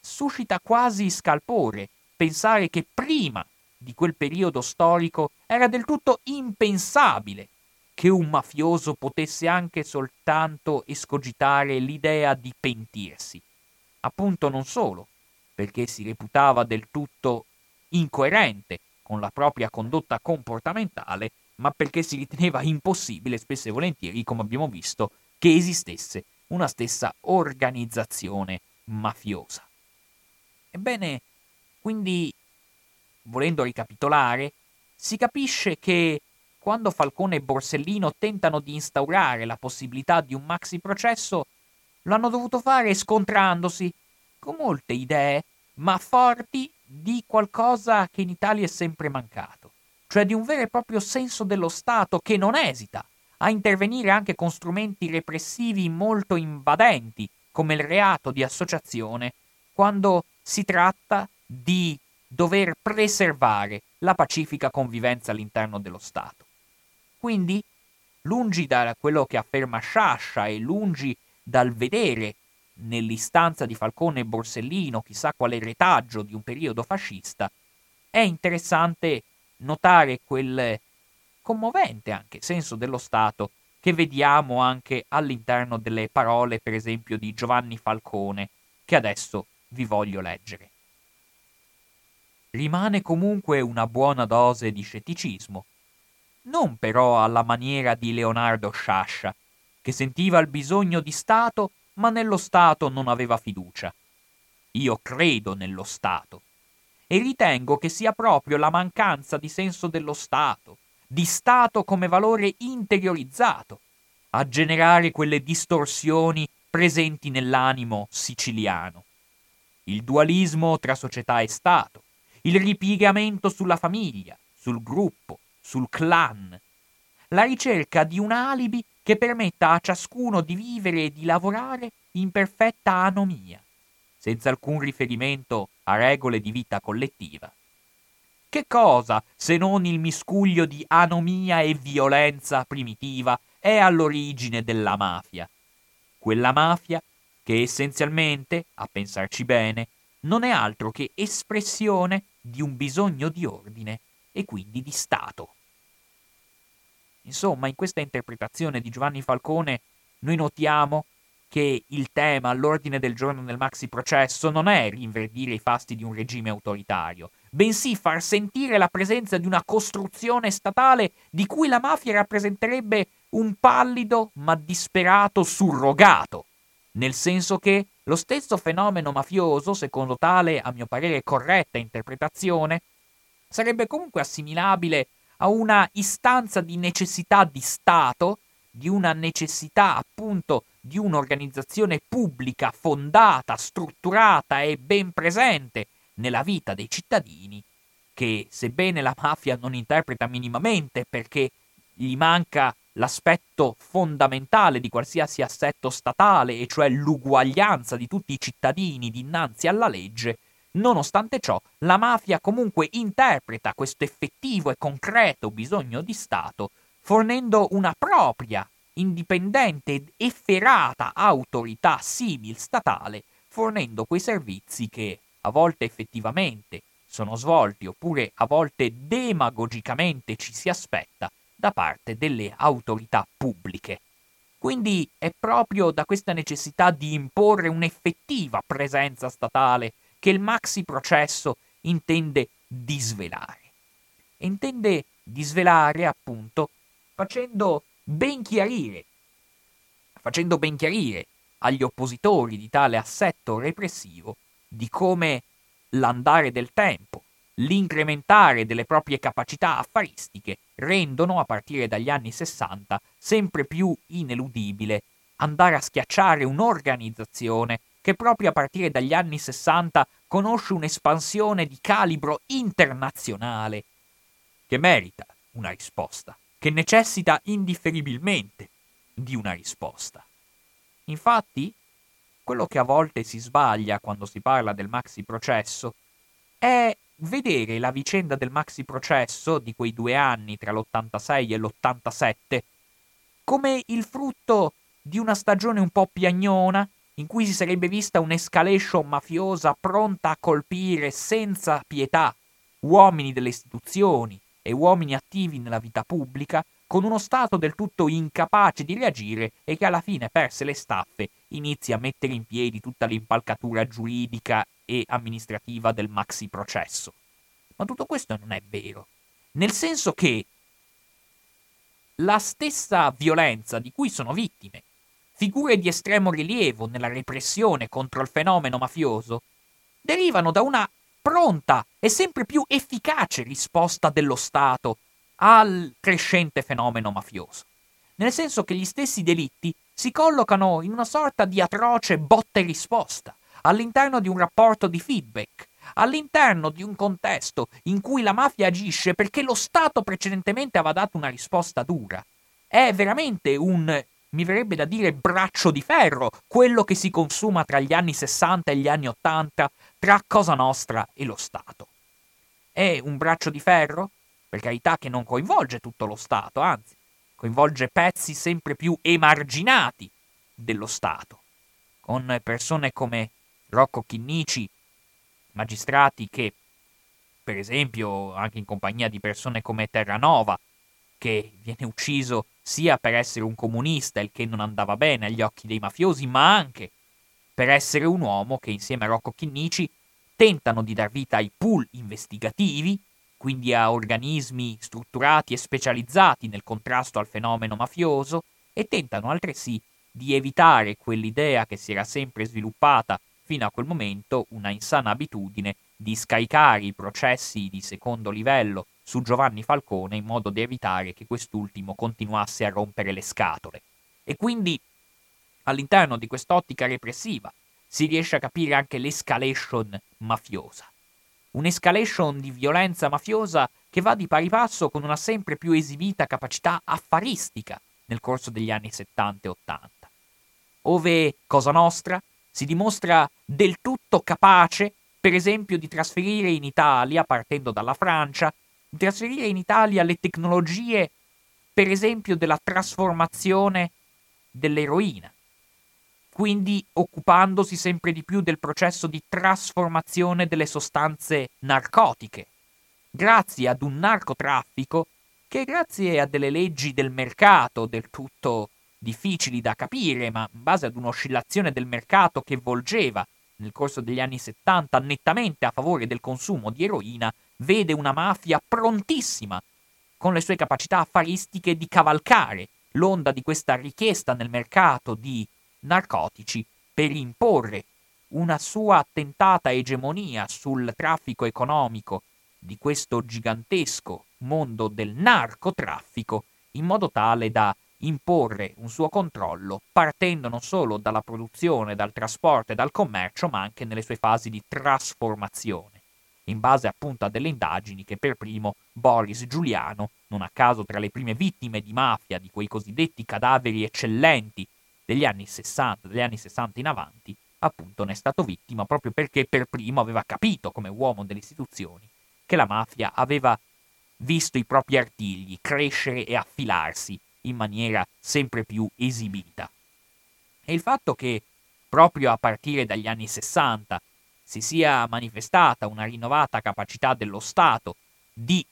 suscita quasi scalpore pensare che prima di quel periodo storico era del tutto impensabile che un mafioso potesse anche soltanto escogitare l'idea di pentirsi. Appunto non solo, perché si reputava del tutto incoerente con la propria condotta comportamentale, ma perché si riteneva impossibile, spesso e volentieri, come abbiamo visto, che esistesse una stessa organizzazione mafiosa. Ebbene, quindi, volendo ricapitolare, si capisce che quando Falcone e Borsellino tentano di instaurare la possibilità di un maxi processo, lo hanno dovuto fare scontrandosi con molte idee, ma forti di qualcosa che in Italia è sempre mancato, cioè di un vero e proprio senso dello Stato che non esita a intervenire anche con strumenti repressivi molto invadenti, come il reato di associazione, quando si tratta di dover preservare la pacifica convivenza all'interno dello Stato. Quindi, lungi da quello che afferma Sciascia e lungi dal vedere nell'istanza di Falcone e Borsellino chissà quale retaggio di un periodo fascista, è interessante notare quel commovente anche senso dello Stato che vediamo anche all'interno delle parole, per esempio, di Giovanni Falcone, che adesso vi voglio leggere. Rimane comunque una buona dose di scetticismo non però alla maniera di Leonardo Sciascia, che sentiva il bisogno di Stato, ma nello Stato non aveva fiducia. Io credo nello Stato e ritengo che sia proprio la mancanza di senso dello Stato, di Stato come valore interiorizzato, a generare quelle distorsioni presenti nell'animo siciliano. Il dualismo tra società e Stato, il ripiegamento sulla famiglia, sul gruppo, sul clan, la ricerca di un alibi che permetta a ciascuno di vivere e di lavorare in perfetta anomia, senza alcun riferimento a regole di vita collettiva. Che cosa, se non il miscuglio di anomia e violenza primitiva, è all'origine della mafia? Quella mafia che essenzialmente, a pensarci bene, non è altro che espressione di un bisogno di ordine e quindi di Stato. Insomma, in questa interpretazione di Giovanni Falcone noi notiamo che il tema all'ordine del giorno del maxi processo non è rinverdire i fasti di un regime autoritario, bensì far sentire la presenza di una costruzione statale di cui la mafia rappresenterebbe un pallido ma disperato surrogato, nel senso che lo stesso fenomeno mafioso, secondo tale, a mio parere corretta interpretazione, sarebbe comunque assimilabile a una istanza di necessità di Stato, di una necessità appunto di un'organizzazione pubblica fondata, strutturata e ben presente nella vita dei cittadini, che sebbene la mafia non interpreta minimamente perché gli manca l'aspetto fondamentale di qualsiasi assetto statale, e cioè l'uguaglianza di tutti i cittadini dinanzi alla legge, Nonostante ciò, la mafia comunque interpreta questo effettivo e concreto bisogno di Stato, fornendo una propria, indipendente ed efferata autorità simil statale, fornendo quei servizi che a volte effettivamente sono svolti oppure a volte demagogicamente ci si aspetta da parte delle autorità pubbliche. Quindi è proprio da questa necessità di imporre un'effettiva presenza statale che il maxi processo intende disvelare. E intende disvelare, appunto, facendo ben chiarire, facendo ben chiarire agli oppositori di tale assetto repressivo di come l'andare del tempo, l'incrementare delle proprie capacità affaristiche rendono, a partire dagli anni 60, sempre più ineludibile andare a schiacciare un'organizzazione che proprio a partire dagli anni 60 conosce un'espansione di calibro internazionale, che merita una risposta, che necessita indifferibilmente di una risposta. Infatti, quello che a volte si sbaglia quando si parla del maxi processo è vedere la vicenda del maxi processo di quei due anni tra l'86 e l'87 come il frutto di una stagione un po' piagnona in cui si sarebbe vista un'escalation mafiosa pronta a colpire senza pietà uomini delle istituzioni e uomini attivi nella vita pubblica con uno Stato del tutto incapace di reagire e che alla fine perse le staffe inizia a mettere in piedi tutta l'impalcatura giuridica e amministrativa del maxi processo. Ma tutto questo non è vero, nel senso che la stessa violenza di cui sono vittime figure di estremo rilievo nella repressione contro il fenomeno mafioso derivano da una pronta e sempre più efficace risposta dello Stato al crescente fenomeno mafioso. Nel senso che gli stessi delitti si collocano in una sorta di atroce botta e risposta, all'interno di un rapporto di feedback, all'interno di un contesto in cui la mafia agisce perché lo Stato precedentemente aveva dato una risposta dura. È veramente un, mi verrebbe da dire, braccio di ferro quello che si consuma tra gli anni 60 e gli anni 80 tra Cosa Nostra e lo Stato. È un braccio di ferro? Per carità che non coinvolge tutto lo Stato, anzi, coinvolge pezzi sempre più emarginati dello Stato, con persone come Rocco Chinnici, magistrati che, per esempio, anche in compagnia di persone come Terranova, che viene ucciso sia per essere un comunista, il che non andava bene agli occhi dei mafiosi, ma anche per essere un uomo che insieme a Rocco Chinnici tentano di dar vita ai pool investigativi, quindi a organismi strutturati e specializzati nel contrasto al fenomeno mafioso, e tentano altresì di evitare quell'idea che si era sempre sviluppata fino a quel momento, una insana abitudine di scaricare i processi di secondo livello su Giovanni Falcone in modo da evitare che quest'ultimo continuasse a rompere le scatole. E quindi all'interno di quest'ottica repressiva si riesce a capire anche l'escalation mafiosa. Un'escalation di violenza mafiosa che va di pari passo con una sempre più esibita capacità affaristica nel corso degli anni 70 e 80, ove Cosa Nostra si dimostra del tutto capace, per esempio, di trasferire in Italia, partendo dalla Francia, trasferire in Italia le tecnologie, per esempio, della trasformazione dell'eroina, quindi occupandosi sempre di più del processo di trasformazione delle sostanze narcotiche, grazie ad un narcotraffico che grazie a delle leggi del mercato del tutto difficili da capire, ma in base ad un'oscillazione del mercato che volgeva nel corso degli anni 70 nettamente a favore del consumo di eroina, vede una mafia prontissima, con le sue capacità affaristiche, di cavalcare l'onda di questa richiesta nel mercato di narcotici per imporre una sua tentata egemonia sul traffico economico di questo gigantesco mondo del narcotraffico in modo tale da imporre un suo controllo partendo non solo dalla produzione, dal trasporto e dal commercio, ma anche nelle sue fasi di trasformazione, in base appunto a delle indagini che per primo Boris Giuliano, non a caso tra le prime vittime di mafia di quei cosiddetti cadaveri eccellenti degli anni 60, degli anni 60 in avanti, appunto ne è stato vittima proprio perché per primo aveva capito come uomo delle istituzioni che la mafia aveva visto i propri artigli crescere e affilarsi in maniera sempre più esibita. E il fatto che proprio a partire dagli anni 60 si sia manifestata una rinnovata capacità dello Stato di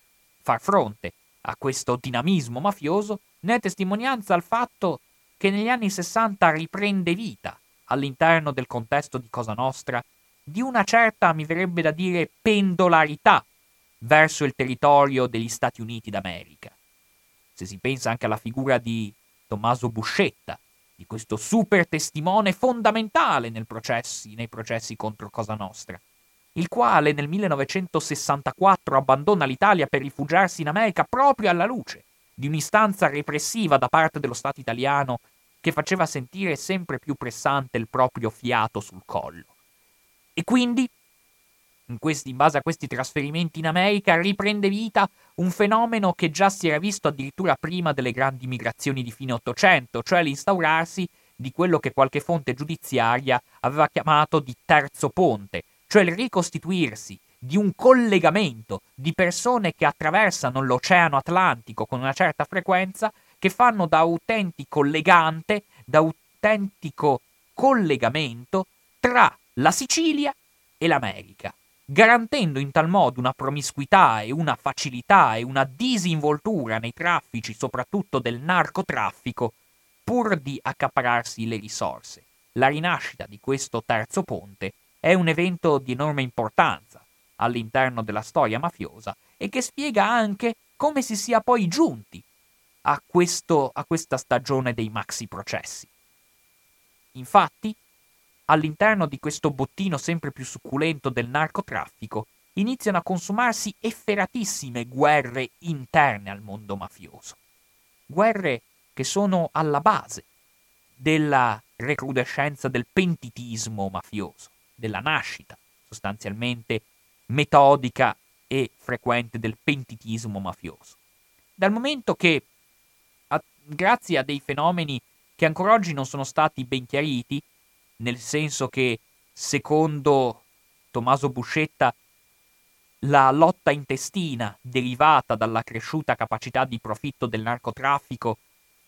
far fronte a questo dinamismo mafioso ne è testimonianza il fatto che negli anni 60 riprende vita all'interno del contesto di Cosa Nostra di una certa, mi verrebbe da dire, pendolarità verso il territorio degli Stati Uniti d'America. Se si pensa anche alla figura di Tommaso Buscetta, di questo super testimone fondamentale processi, nei processi contro Cosa Nostra, il quale nel 1964 abbandona l'Italia per rifugiarsi in America proprio alla luce di un'istanza repressiva da parte dello Stato italiano che faceva sentire sempre più pressante il proprio fiato sul collo. E quindi in, questi, in base a questi trasferimenti in America, riprende vita un fenomeno che già si era visto addirittura prima delle grandi migrazioni di fine Ottocento, cioè l'instaurarsi di quello che qualche fonte giudiziaria aveva chiamato di terzo ponte, cioè il ricostituirsi di un collegamento di persone che attraversano l'Oceano Atlantico con una certa frequenza, che fanno da autentico legante, da autentico collegamento tra la Sicilia e l'America, garantendo in tal modo una promiscuità e una facilità e una disinvoltura nei traffici, soprattutto del narcotraffico, pur di accapararsi le risorse. La rinascita di questo terzo ponte è un evento di enorme importanza all'interno della storia mafiosa e che spiega anche come si sia poi giunti a, questo, a questa stagione dei maxi processi. Infatti, all'interno di questo bottino sempre più succulento del narcotraffico, iniziano a consumarsi efferatissime guerre interne al mondo mafioso. Guerre che sono alla base della recrudescenza del pentitismo mafioso, della nascita sostanzialmente metodica e frequente del pentitismo mafioso. Dal momento che, a, grazie a dei fenomeni che ancora oggi non sono stati ben chiariti, nel senso che, secondo Tommaso Buscetta, la lotta intestina derivata dalla cresciuta capacità di profitto del narcotraffico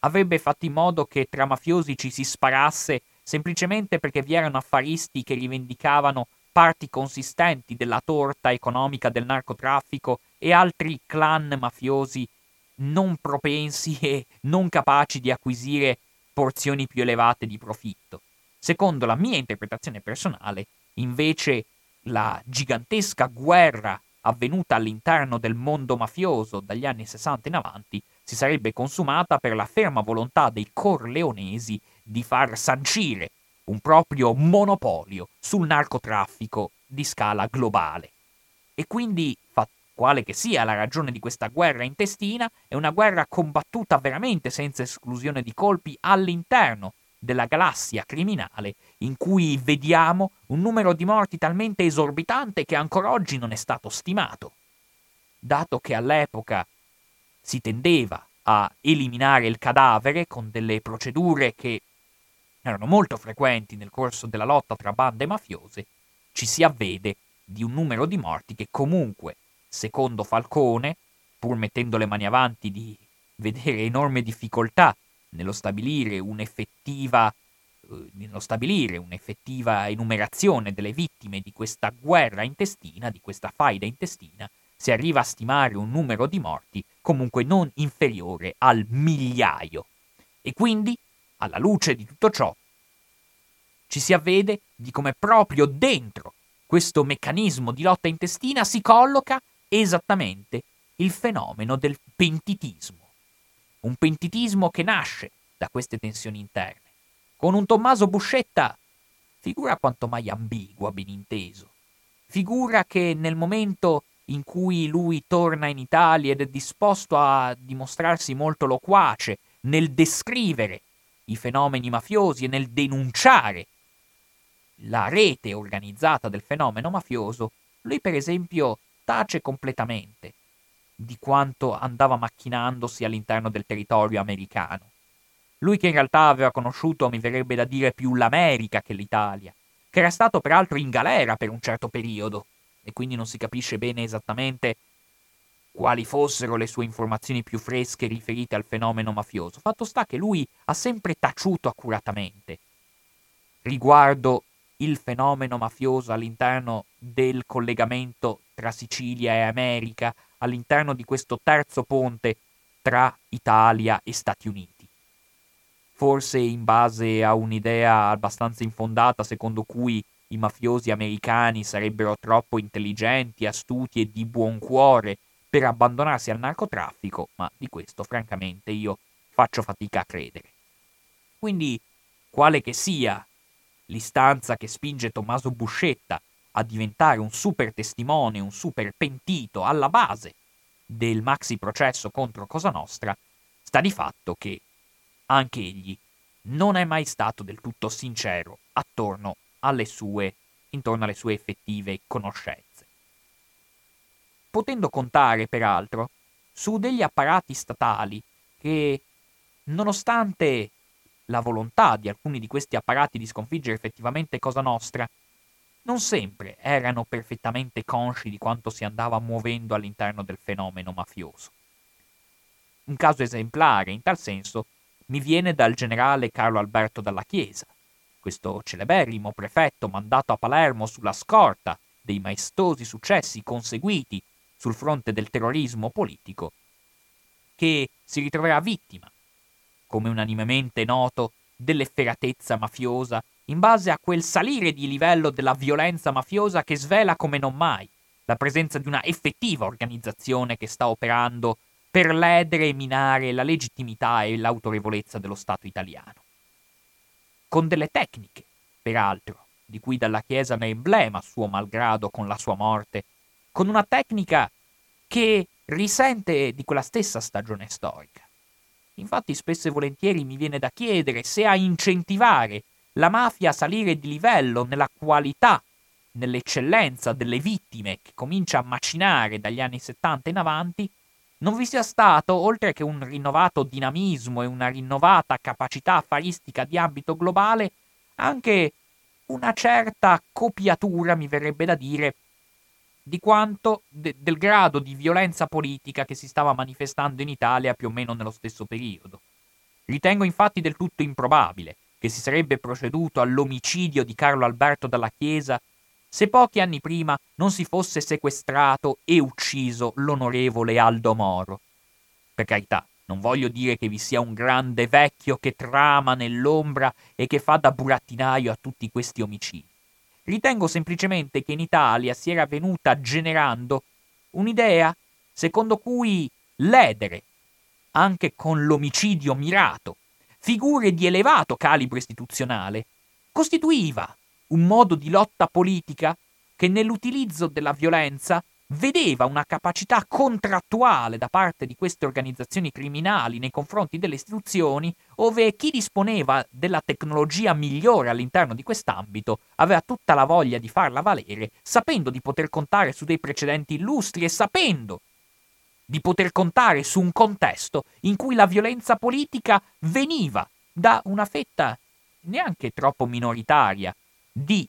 avrebbe fatto in modo che tra mafiosi ci si sparasse semplicemente perché vi erano affaristi che rivendicavano parti consistenti della torta economica del narcotraffico e altri clan mafiosi non propensi e non capaci di acquisire porzioni più elevate di profitto. Secondo la mia interpretazione personale, invece, la gigantesca guerra avvenuta all'interno del mondo mafioso dagli anni 60 in avanti si sarebbe consumata per la ferma volontà dei corleonesi di far sancire un proprio monopolio sul narcotraffico di scala globale. E quindi, quale che sia la ragione di questa guerra intestina, è una guerra combattuta veramente senza esclusione di colpi all'interno della galassia criminale in cui vediamo un numero di morti talmente esorbitante che ancora oggi non è stato stimato. Dato che all'epoca si tendeva a eliminare il cadavere con delle procedure che erano molto frequenti nel corso della lotta tra bande mafiose, ci si avvede di un numero di morti che comunque, secondo Falcone, pur mettendo le mani avanti di vedere enorme difficoltà nello stabilire un'effettiva, eh, nello stabilire un'effettiva enumerazione delle vittime di questa guerra intestina, di questa faida intestina, si arriva a stimare un numero di morti comunque non inferiore al migliaio. E quindi, alla luce di tutto ciò, ci si avvede di come proprio dentro questo meccanismo di lotta intestina si colloca esattamente il fenomeno del pentitismo. Un pentitismo che nasce da queste tensioni interne, con un Tommaso Buscetta, figura quanto mai ambigua, ben inteso. Figura che nel momento in cui lui torna in Italia ed è disposto a dimostrarsi molto loquace nel descrivere i fenomeni mafiosi e nel denunciare la rete organizzata del fenomeno mafioso, lui per esempio tace completamente di quanto andava macchinandosi all'interno del territorio americano. Lui che in realtà aveva conosciuto, mi verrebbe da dire, più l'America che l'Italia, che era stato peraltro in galera per un certo periodo, e quindi non si capisce bene esattamente quali fossero le sue informazioni più fresche riferite al fenomeno mafioso. Fatto sta che lui ha sempre taciuto accuratamente riguardo il fenomeno mafioso all'interno del collegamento tra Sicilia e America, all'interno di questo terzo ponte tra Italia e Stati Uniti. Forse in base a un'idea abbastanza infondata secondo cui i mafiosi americani sarebbero troppo intelligenti, astuti e di buon cuore per abbandonarsi al narcotraffico, ma di questo francamente io faccio fatica a credere. Quindi, quale che sia l'istanza che spinge Tommaso Buscetta a diventare un super testimone, un super pentito alla base del maxi processo contro Cosa Nostra, sta di fatto che anche egli non è mai stato del tutto sincero attorno alle sue, intorno alle sue effettive conoscenze. Potendo contare, peraltro, su degli apparati statali che, nonostante la volontà di alcuni di questi apparati di sconfiggere effettivamente Cosa Nostra, non sempre erano perfettamente consci di quanto si andava muovendo all'interno del fenomeno mafioso. Un caso esemplare in tal senso mi viene dal generale Carlo Alberto dalla Chiesa, questo celeberrimo prefetto mandato a Palermo sulla scorta dei maestosi successi conseguiti sul fronte del terrorismo politico, che si ritroverà vittima, come unanimemente noto, dell'efferatezza mafiosa in base a quel salire di livello della violenza mafiosa che svela come non mai la presenza di una effettiva organizzazione che sta operando per ledere e minare la legittimità e l'autorevolezza dello Stato italiano. Con delle tecniche, peraltro, di cui dalla Chiesa ne emblema suo malgrado con la sua morte, con una tecnica che risente di quella stessa stagione storica. Infatti spesso e volentieri mi viene da chiedere se a incentivare la mafia salire di livello nella qualità, nell'eccellenza delle vittime che comincia a macinare dagli anni 70 in avanti, non vi sia stato, oltre che un rinnovato dinamismo e una rinnovata capacità affaristica di ambito globale, anche una certa copiatura, mi verrebbe da dire, di quanto de- del grado di violenza politica che si stava manifestando in Italia più o meno nello stesso periodo. Ritengo infatti del tutto improbabile che si sarebbe proceduto all'omicidio di Carlo Alberto dalla Chiesa se pochi anni prima non si fosse sequestrato e ucciso l'onorevole Aldo Moro. Per carità, non voglio dire che vi sia un grande vecchio che trama nell'ombra e che fa da burattinaio a tutti questi omicidi. Ritengo semplicemente che in Italia si era venuta generando un'idea secondo cui ledere, anche con l'omicidio mirato, figure di elevato calibro istituzionale, costituiva un modo di lotta politica che nell'utilizzo della violenza vedeva una capacità contrattuale da parte di queste organizzazioni criminali nei confronti delle istituzioni, ove chi disponeva della tecnologia migliore all'interno di quest'ambito aveva tutta la voglia di farla valere, sapendo di poter contare su dei precedenti illustri e sapendo di poter contare su un contesto in cui la violenza politica veniva da una fetta neanche troppo minoritaria di,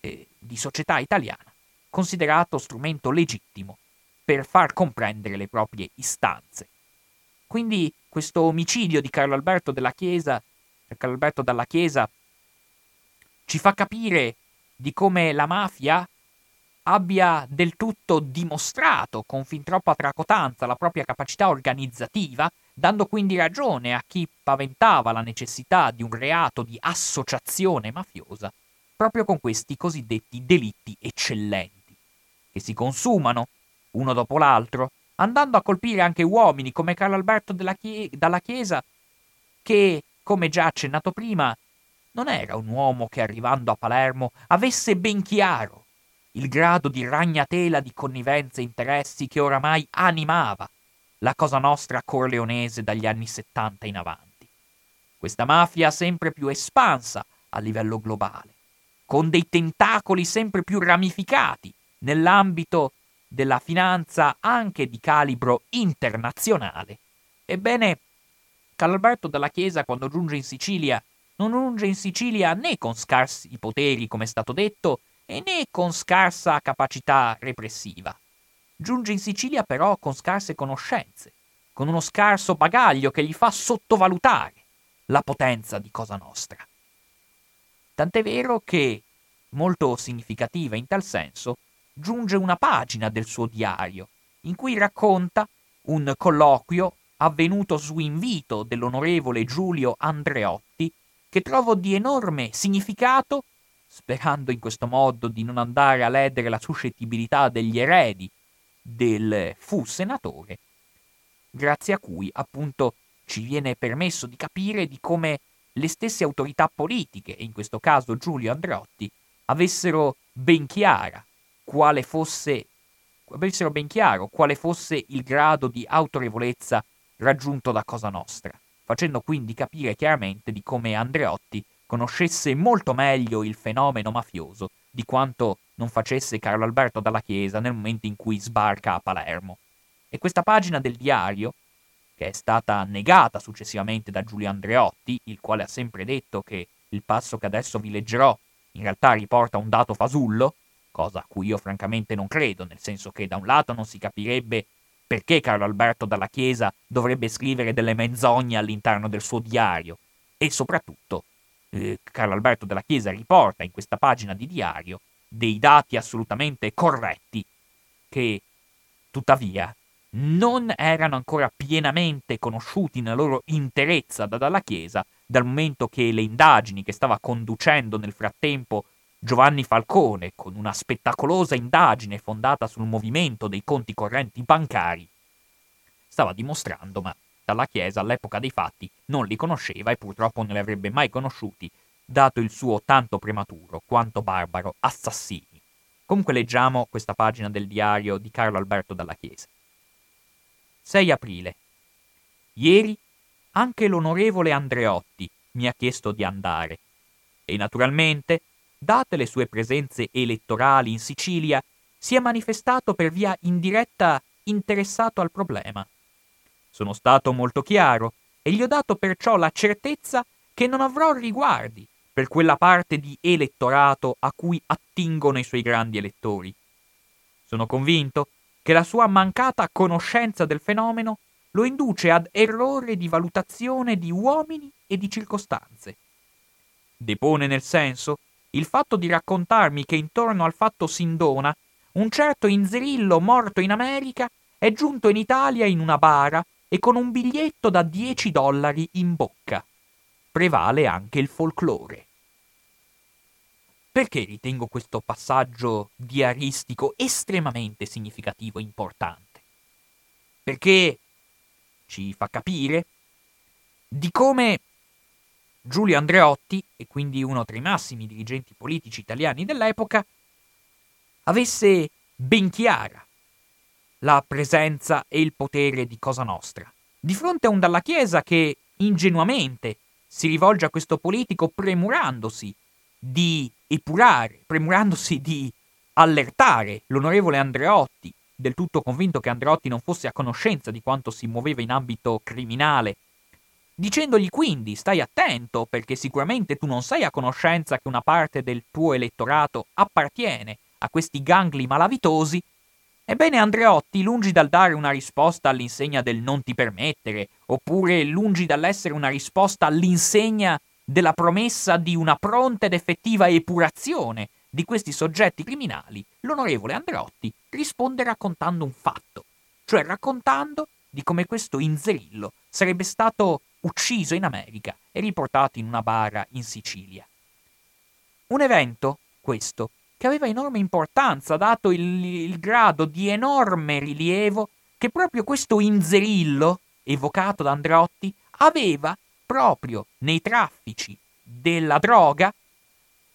eh, di società italiana considerato strumento legittimo per far comprendere le proprie istanze. Quindi questo omicidio di Carlo Alberto Chiesa, Carlo Alberto dalla Chiesa, ci fa capire di come la mafia abbia del tutto dimostrato con fin troppa tracotanza la propria capacità organizzativa, dando quindi ragione a chi paventava la necessità di un reato di associazione mafiosa, proprio con questi cosiddetti delitti eccellenti che si consumano, uno dopo l'altro, andando a colpire anche uomini come Carlo Alberto Chie- dalla Chiesa, che, come già accennato prima, non era un uomo che arrivando a Palermo avesse ben chiaro il grado di ragnatela di connivenze e interessi che oramai animava la Cosa Nostra corleonese dagli anni 70 in avanti. Questa mafia sempre più espansa a livello globale, con dei tentacoli sempre più ramificati nell'ambito della finanza anche di calibro internazionale. Ebbene, Carlalberto dalla Chiesa, quando giunge in Sicilia, non giunge in Sicilia né con scarsi poteri, come è stato detto, e né con scarsa capacità repressiva. Giunge in Sicilia però con scarse conoscenze, con uno scarso bagaglio che gli fa sottovalutare la potenza di Cosa Nostra. Tant'è vero che, molto significativa in tal senso, giunge una pagina del suo diario, in cui racconta un colloquio avvenuto su invito dell'onorevole Giulio Andreotti, che trovo di enorme significato, sperando in questo modo di non andare a ledere la suscettibilità degli eredi del fu senatore, grazie a cui appunto ci viene permesso di capire di come le stesse autorità politiche, e in questo caso Giulio Andreotti, avessero ben chiara quale fosse, avessero ben chiaro quale fosse il grado di autorevolezza raggiunto da Cosa Nostra, facendo quindi capire chiaramente di come Andreotti conoscesse molto meglio il fenomeno mafioso di quanto non facesse Carlo Alberto dalla Chiesa nel momento in cui sbarca a Palermo. E questa pagina del diario che è stata negata successivamente da Giulio Andreotti, il quale ha sempre detto che il passo che adesso vi leggerò in realtà riporta un dato fasullo, cosa a cui io francamente non credo, nel senso che da un lato non si capirebbe perché Carlo Alberto dalla Chiesa dovrebbe scrivere delle menzogne all'interno del suo diario e soprattutto eh, Carlo Alberto della Chiesa riporta in questa pagina di diario dei dati assolutamente corretti che tuttavia non erano ancora pienamente conosciuti nella loro interezza da, dalla Chiesa, dal momento che le indagini che stava conducendo nel frattempo Giovanni Falcone, con una spettacolosa indagine fondata sul movimento dei conti correnti bancari, stava dimostrando, ma dalla Chiesa all'epoca dei fatti non li conosceva e purtroppo non li avrebbe mai conosciuti, dato il suo tanto prematuro quanto barbaro assassini. Comunque leggiamo questa pagina del diario di Carlo Alberto dalla Chiesa. 6 aprile. Ieri anche l'onorevole Andreotti mi ha chiesto di andare e naturalmente date le sue presenze elettorali in Sicilia, si è manifestato per via indiretta interessato al problema. Sono stato molto chiaro e gli ho dato perciò la certezza che non avrò riguardi per quella parte di elettorato a cui attingono i suoi grandi elettori. Sono convinto che la sua mancata conoscenza del fenomeno lo induce ad errore di valutazione di uomini e di circostanze. Depone nel senso il fatto di raccontarmi che intorno al fatto Sindona un certo Inzerillo morto in America è giunto in Italia in una bara e con un biglietto da 10 dollari in bocca. Prevale anche il folklore. Perché ritengo questo passaggio diaristico estremamente significativo e importante? Perché ci fa capire di come Giulio Andreotti, e quindi uno tra i massimi dirigenti politici italiani dell'epoca, avesse ben chiara la presenza e il potere di Cosa Nostra. Di fronte a un Dalla Chiesa che ingenuamente si rivolge a questo politico premurandosi di epurare, premurandosi di allertare l'onorevole Andreotti, del tutto convinto che Andreotti non fosse a conoscenza di quanto si muoveva in ambito criminale dicendogli quindi stai attento perché sicuramente tu non sei a conoscenza che una parte del tuo elettorato appartiene a questi gangli malavitosi, ebbene Andreotti, lungi dal dare una risposta all'insegna del non ti permettere, oppure lungi dall'essere una risposta all'insegna della promessa di una pronta ed effettiva epurazione di questi soggetti criminali, l'onorevole Andreotti risponde raccontando un fatto, cioè raccontando di come questo Inzerillo sarebbe stato ucciso in America e riportato in una bara in Sicilia. Un evento, questo, che aveva enorme importanza, dato il, il grado di enorme rilievo che proprio questo Inzerillo, evocato da Andreotti, aveva proprio nei traffici della droga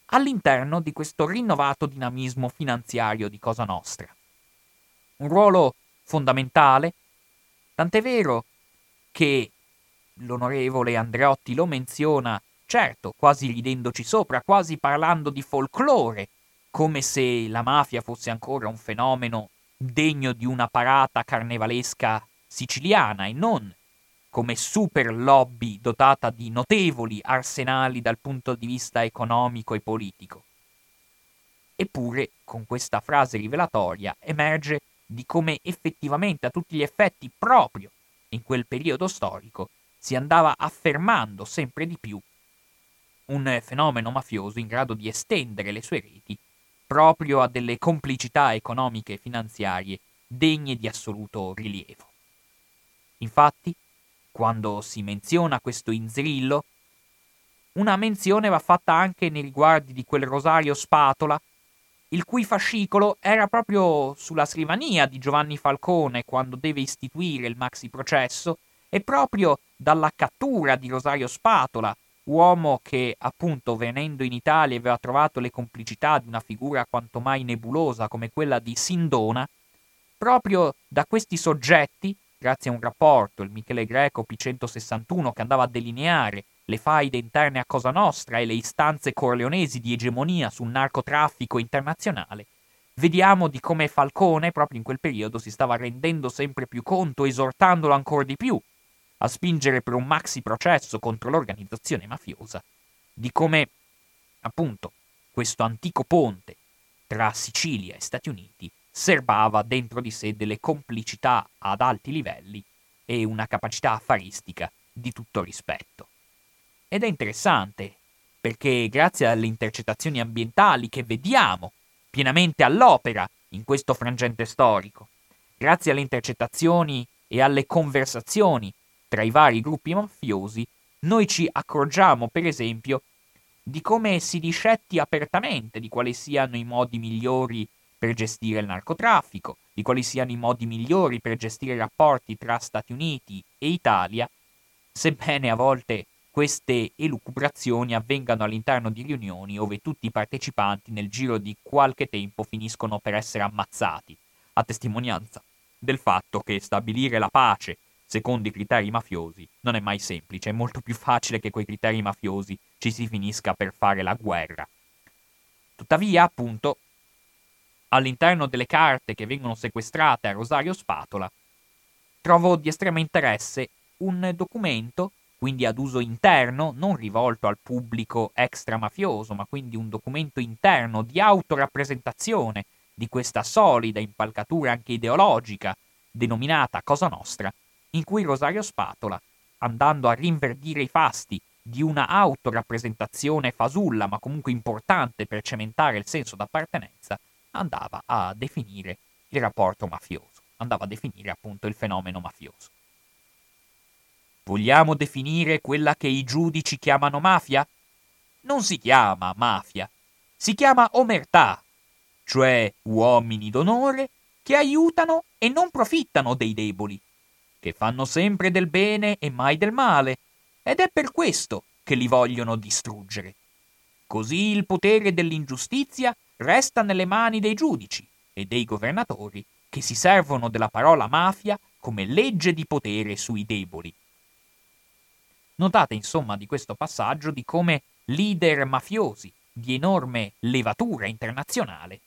all'interno di questo rinnovato dinamismo finanziario di Cosa Nostra. Un ruolo fondamentale, tant'è vero che l'onorevole Andreotti lo menziona, certo, quasi ridendoci sopra, quasi parlando di folklore, come se la mafia fosse ancora un fenomeno degno di una parata carnevalesca siciliana e non come super lobby dotata di notevoli arsenali dal punto di vista economico e politico. Eppure, con questa frase rivelatoria, emerge di come effettivamente a tutti gli effetti proprio in quel periodo storico si andava affermando sempre di più un fenomeno mafioso in grado di estendere le sue reti proprio a delle complicità economiche e finanziarie degne di assoluto rilievo. Infatti, quando si menziona questo Inzerillo, una menzione va fatta anche nei riguardi di quel Rosario Spatola, il cui fascicolo era proprio sulla scrivania di Giovanni Falcone quando deve istituire il maxi processo e proprio dalla cattura di Rosario Spatola, uomo che appunto venendo in Italia aveva trovato le complicità di una figura quanto mai nebulosa come quella di Sindona, proprio da questi soggetti, grazie a un rapporto, il Michele Greco P161, che andava a delineare le faide interne a Cosa Nostra e le istanze corleonesi di egemonia sul narcotraffico internazionale, vediamo di come Falcone proprio in quel periodo si stava rendendo sempre più conto, esortandolo ancora di più a spingere per un maxi processo contro l'organizzazione mafiosa, di come appunto questo antico ponte tra Sicilia e Stati Uniti serbava dentro di sé delle complicità ad alti livelli e una capacità affaristica di tutto rispetto. Ed è interessante perché grazie alle intercettazioni ambientali che vediamo pienamente all'opera in questo frangente storico, grazie alle intercettazioni e alle conversazioni tra i vari gruppi mafiosi, noi ci accorgiamo, per esempio, di come si discetti apertamente di quali siano i modi migliori per gestire il narcotraffico, di quali siano i modi migliori per gestire i rapporti tra Stati Uniti e Italia, sebbene a volte queste elucubrazioni avvengano all'interno di riunioni dove tutti i partecipanti nel giro di qualche tempo finiscono per essere ammazzati, a testimonianza del fatto che stabilire la pace secondo i criteri mafiosi non è mai semplice, è molto più facile che quei criteri mafiosi ci si finisca per fare la guerra. Tuttavia, appunto, all'interno delle carte che vengono sequestrate a Rosario Spatola, trovo di estremo interesse un documento, quindi ad uso interno, non rivolto al pubblico extra mafioso, ma quindi un documento interno di autorappresentazione di questa solida impalcatura anche ideologica, denominata Cosa Nostra, in cui Rosario Spatola, andando a rinverdire i fasti di una autorappresentazione fasulla, ma comunque importante per cementare il senso d'appartenenza, andava a definire il rapporto mafioso, andava a definire appunto il fenomeno mafioso. Vogliamo definire quella che i giudici chiamano mafia? Non si chiama mafia, si chiama omertà, cioè uomini d'onore che aiutano e non profittano dei deboli, che fanno sempre del bene e mai del male, ed è per questo che li vogliono distruggere. Così il potere dell'ingiustizia resta nelle mani dei giudici e dei governatori che si servono della parola mafia come legge di potere sui deboli. Notate insomma di questo passaggio di come leader mafiosi di enorme levatura internazionale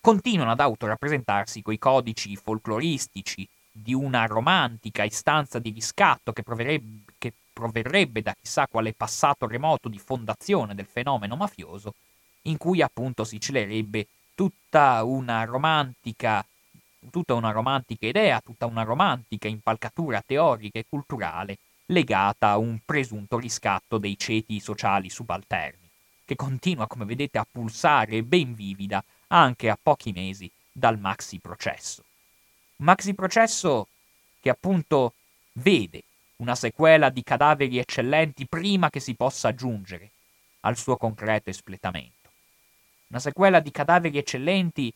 continuano ad autorappresentarsi coi codici folcloristici di una romantica istanza di riscatto che proverrebbe, che proverrebbe da chissà quale passato remoto di fondazione del fenomeno mafioso, in cui appunto si celerebbe tutta una romantica tutta una romantica idea, tutta una romantica impalcatura teorica e culturale legata a un presunto riscatto dei ceti sociali subalterni, che continua, come vedete, a pulsare ben vivida anche a pochi mesi dal maxi processo maxi processo che appunto vede una sequela di cadaveri eccellenti prima che si possa giungere al suo concreto espletamento. Una sequela di cadaveri eccellenti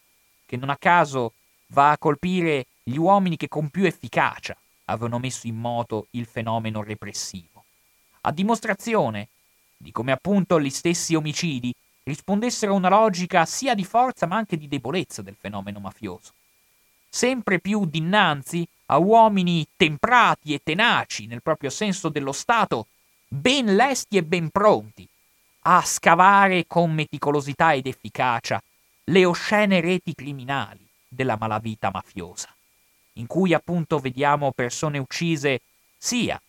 che non a caso va a colpire gli uomini che con più efficacia avevano messo in moto il fenomeno repressivo, a dimostrazione di come appunto gli stessi omicidi rispondessero a una logica sia di forza ma anche di debolezza del fenomeno mafioso sempre più dinanzi a uomini temprati e tenaci nel proprio senso dello Stato, ben lesti e ben pronti a scavare con meticolosità ed efficacia le oscene reti criminali della malavita mafiosa, in cui appunto vediamo persone uccise sia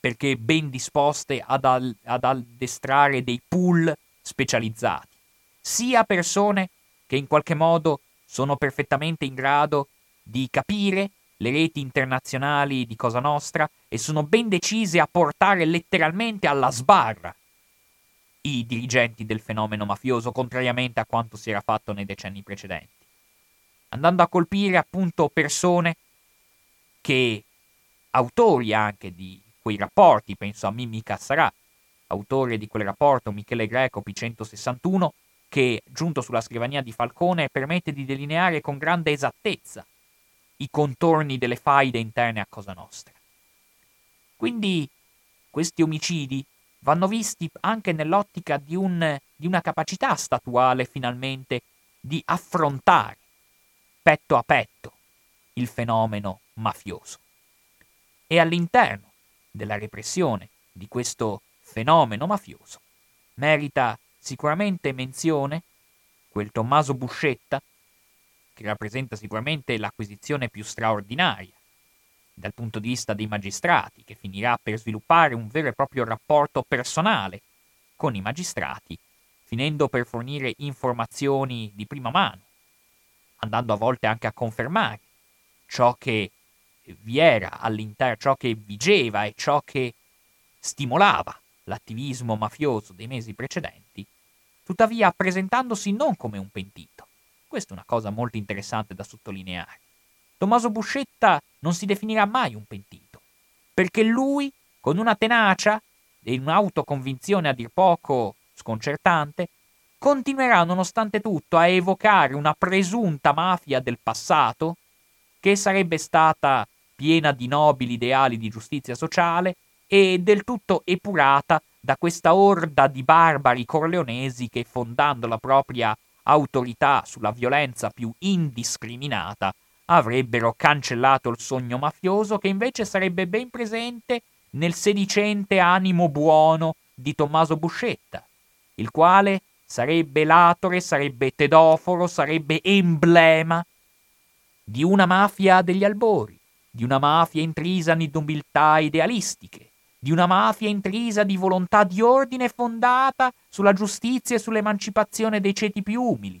perché ben disposte ad, al- ad addestrare dei pool specializzati, sia persone che in qualche modo sono perfettamente in grado di capire le reti internazionali di Cosa Nostra e sono ben decise a portare letteralmente alla sbarra i dirigenti del fenomeno mafioso, contrariamente a quanto si era fatto nei decenni precedenti, andando a colpire appunto persone che, autori anche di quei rapporti, penso a Mimmi Cassarà, autore di quel rapporto Michele Greco P161, che, giunto sulla scrivania di Falcone, permette di delineare con grande esattezza i contorni delle faide interne a Cosa Nostra. Quindi questi omicidi vanno visti anche nell'ottica di, un, di una capacità statuale finalmente di affrontare petto a petto il fenomeno mafioso. E all'interno della repressione di questo fenomeno mafioso merita sicuramente menzione quel Tommaso Buscetta, che rappresenta sicuramente l'acquisizione più straordinaria dal punto di vista dei magistrati, che finirà per sviluppare un vero e proprio rapporto personale con i magistrati, finendo per fornire informazioni di prima mano, andando a volte anche a confermare ciò che vi era all'interno, ciò che vigeva e ciò che stimolava l'attivismo mafioso dei mesi precedenti, tuttavia presentandosi non come un pentito. Questa è una cosa molto interessante da sottolineare. Tommaso Buscetta non si definirà mai un pentito, perché lui, con una tenacia e un'autoconvinzione a dir poco sconcertante, continuerà nonostante tutto a evocare una presunta mafia del passato, che sarebbe stata piena di nobili ideali di giustizia sociale e del tutto epurata da questa orda di barbari corleonesi che, fondando la propria autorità sulla violenza più indiscriminata, avrebbero cancellato il sogno mafioso che invece sarebbe ben presente nel sedicente animo buono di Tommaso Buscetta, il quale sarebbe latore, sarebbe tedoforo, sarebbe emblema di una mafia degli albori, di una mafia intrisa di nobiltà idealistiche, di una mafia intrisa di volontà di ordine fondata sulla giustizia e sull'emancipazione dei ceti più umili,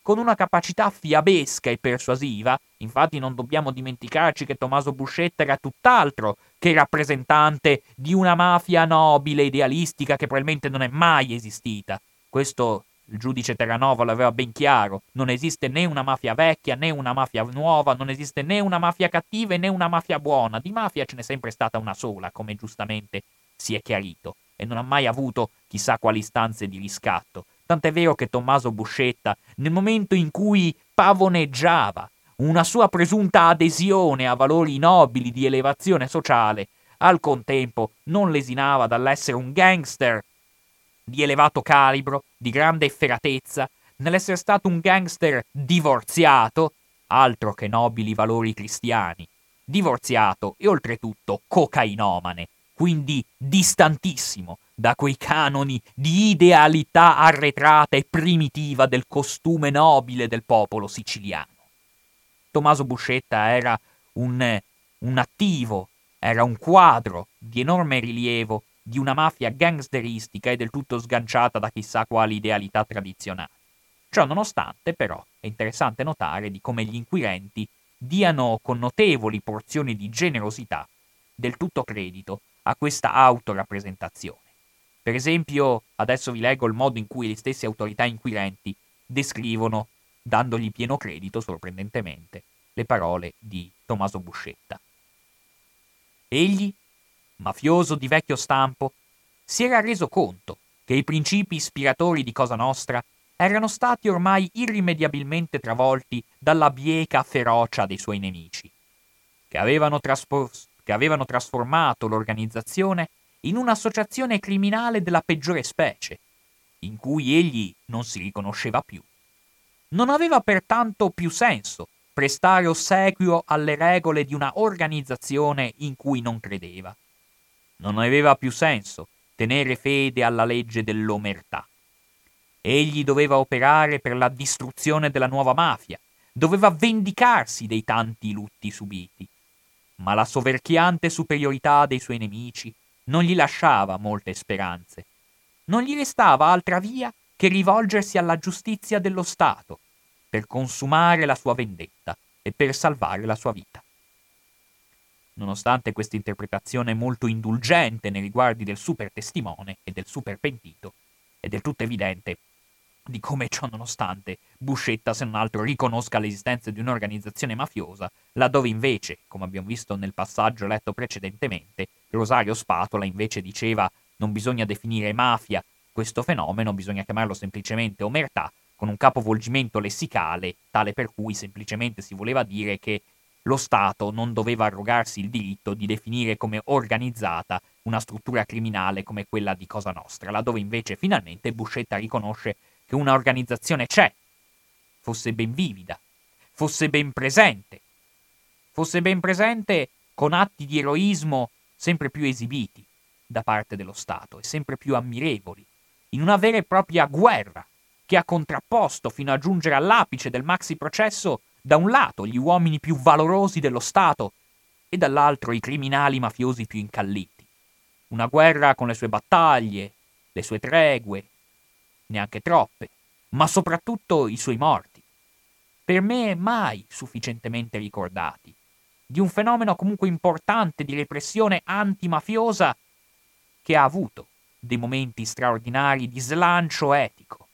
con una capacità fiabesca e persuasiva, infatti non dobbiamo dimenticarci che Tommaso Buscetta era tutt'altro che rappresentante di una mafia nobile, idealistica, che probabilmente non è mai esistita. Questo il giudice Terranova l'aveva ben chiaro, non esiste né una mafia vecchia né una mafia nuova, non esiste né una mafia cattiva né una mafia buona, di mafia ce n'è sempre stata una sola, come giustamente si è chiarito, e non ha mai avuto chissà quali istanze di riscatto. Tant'è vero che Tommaso Buscetta, nel momento in cui pavoneggiava una sua presunta adesione a valori nobili di elevazione sociale, al contempo non lesinava dall'essere un gangster di elevato calibro, di grande efferatezza, nell'essere stato un gangster divorziato, altro che nobili valori cristiani, divorziato e oltretutto cocainomane, quindi distantissimo da quei canoni di idealità arretrata e primitiva del costume nobile del popolo siciliano. Tommaso Buscetta era un, un attivo, era un quadro di enorme rilievo di una mafia gangsteristica e del tutto sganciata da chissà quali idealità tradizionali. Ciò nonostante, però, è interessante notare di come gli inquirenti diano con notevoli porzioni di generosità del tutto credito a questa autorappresentazione. Per esempio, adesso vi leggo il modo in cui le stesse autorità inquirenti descrivono, dandogli pieno credito, sorprendentemente, le parole di Tommaso Buscetta. Egli mafioso di vecchio stampo, si era reso conto che i principi ispiratori di Cosa Nostra erano stati ormai irrimediabilmente travolti dalla bieca ferocia dei suoi nemici, che avevano, traspo- che avevano trasformato l'organizzazione in un'associazione criminale della peggiore specie, in cui egli non si riconosceva più. Non aveva pertanto più senso prestare ossequio alle regole di una organizzazione in cui non credeva. Non aveva più senso tenere fede alla legge dell'omertà. Egli doveva operare per la distruzione della nuova mafia, doveva vendicarsi dei tanti lutti subiti. Ma la soverchiante superiorità dei suoi nemici non gli lasciava molte speranze. Non gli restava altra via che rivolgersi alla giustizia dello Stato per consumare la sua vendetta e per salvare la sua vita. Nonostante questa interpretazione molto indulgente nei riguardi del super testimone e del super pentito, è del tutto evidente di come ciò nonostante Buscetta se non altro riconosca l'esistenza di un'organizzazione mafiosa, laddove invece, come abbiamo visto nel passaggio letto precedentemente, Rosario Spatola invece diceva non bisogna definire mafia questo fenomeno, bisogna chiamarlo semplicemente omertà, con un capovolgimento lessicale, tale per cui semplicemente si voleva dire che lo Stato non doveva arrogarsi il diritto di definire come organizzata una struttura criminale come quella di Cosa Nostra, laddove invece finalmente Buscetta riconosce che una organizzazione c'è, fosse ben vivida, fosse ben presente, fosse ben presente con atti di eroismo sempre più esibiti da parte dello Stato e sempre più ammirevoli, in una vera e propria guerra che ha contrapposto fino a giungere all'apice del maxi processo da un lato gli uomini più valorosi dello Stato e dall'altro i criminali mafiosi più incalliti. Una guerra con le sue battaglie, le sue tregue, neanche troppe, ma soprattutto i suoi morti. Per me mai sufficientemente ricordati, di un fenomeno comunque importante di repressione antimafiosa che ha avuto dei momenti straordinari di slancio etico.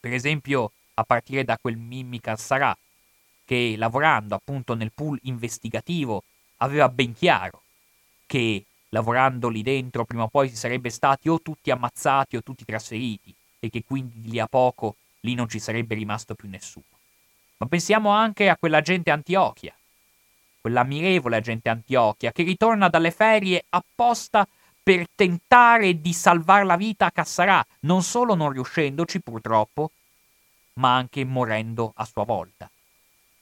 Per esempio, a partire da quel Mimmi Cassarà, che lavorando appunto nel pool investigativo aveva ben chiaro che lavorando lì dentro prima o poi si sarebbe stati o tutti ammazzati o tutti trasferiti e che quindi di lì a poco lì non ci sarebbe rimasto più nessuno. Ma pensiamo anche a quell'agente Antiochia, quell'ammirevole agente Antiochia che ritorna dalle ferie apposta per tentare di salvare la vita a Cassarà, non solo non riuscendoci purtroppo, ma anche morendo a sua volta.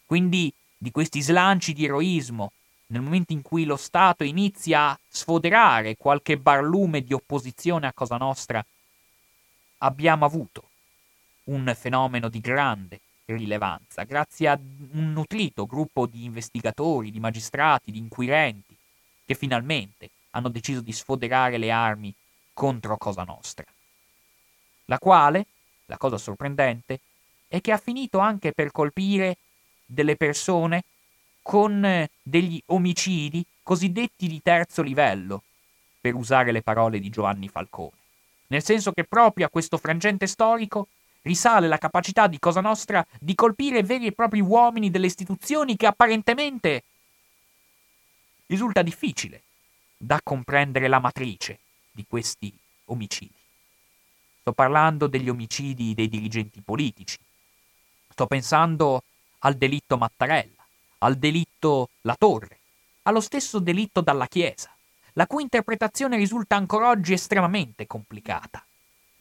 Quindi di questi slanci di eroismo, nel momento in cui lo Stato inizia a sfoderare qualche barlume di opposizione a Cosa Nostra, abbiamo avuto un fenomeno di grande rilevanza, grazie a un nutrito gruppo di investigatori, di magistrati, di inquirenti, che finalmente hanno deciso di sfoderare le armi contro Cosa Nostra. La quale, la cosa sorprendente, è che ha finito anche per colpire delle persone con eh, degli omicidi cosiddetti di terzo livello, per usare le parole di Giovanni Falcone. Nel senso che proprio a questo frangente storico risale la capacità di Cosa Nostra di colpire veri e propri uomini delle istituzioni che apparentemente risulta difficile da comprendere la matrice di questi omicidi. Sto parlando degli omicidi dei dirigenti politici. Sto pensando al delitto Mattarella, al delitto La Torre, allo stesso delitto dalla Chiesa, la cui interpretazione risulta ancora oggi estremamente complicata.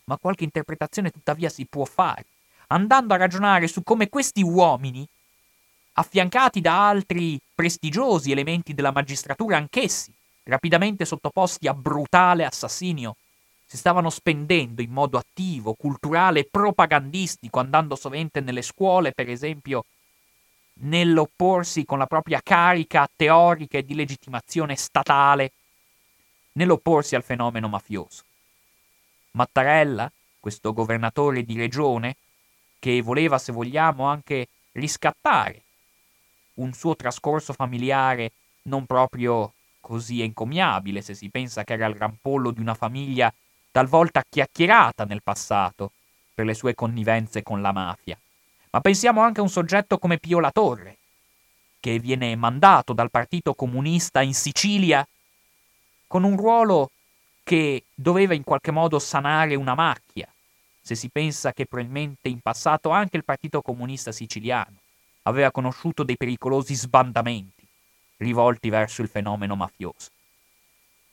Ma qualche interpretazione tuttavia si può fare, andando a ragionare su come questi uomini, affiancati da altri prestigiosi elementi della magistratura anch'essi, rapidamente sottoposti a brutale assassinio, si stavano spendendo in modo attivo, culturale e propagandistico, andando sovente nelle scuole, per esempio, nell'opporsi con la propria carica teorica e di legittimazione statale, nell'opporsi al fenomeno mafioso. Mattarella, questo governatore di regione, che voleva, se vogliamo, anche riscattare un suo trascorso familiare non proprio così encomiabile se si pensa che era il rampollo di una famiglia talvolta chiacchierata nel passato per le sue connivenze con la mafia. Ma pensiamo anche a un soggetto come Pio La Torre, che viene mandato dal Partito Comunista in Sicilia con un ruolo che doveva in qualche modo sanare una macchia, se si pensa che probabilmente in passato anche il Partito Comunista siciliano aveva conosciuto dei pericolosi sbandamenti rivolti verso il fenomeno mafioso.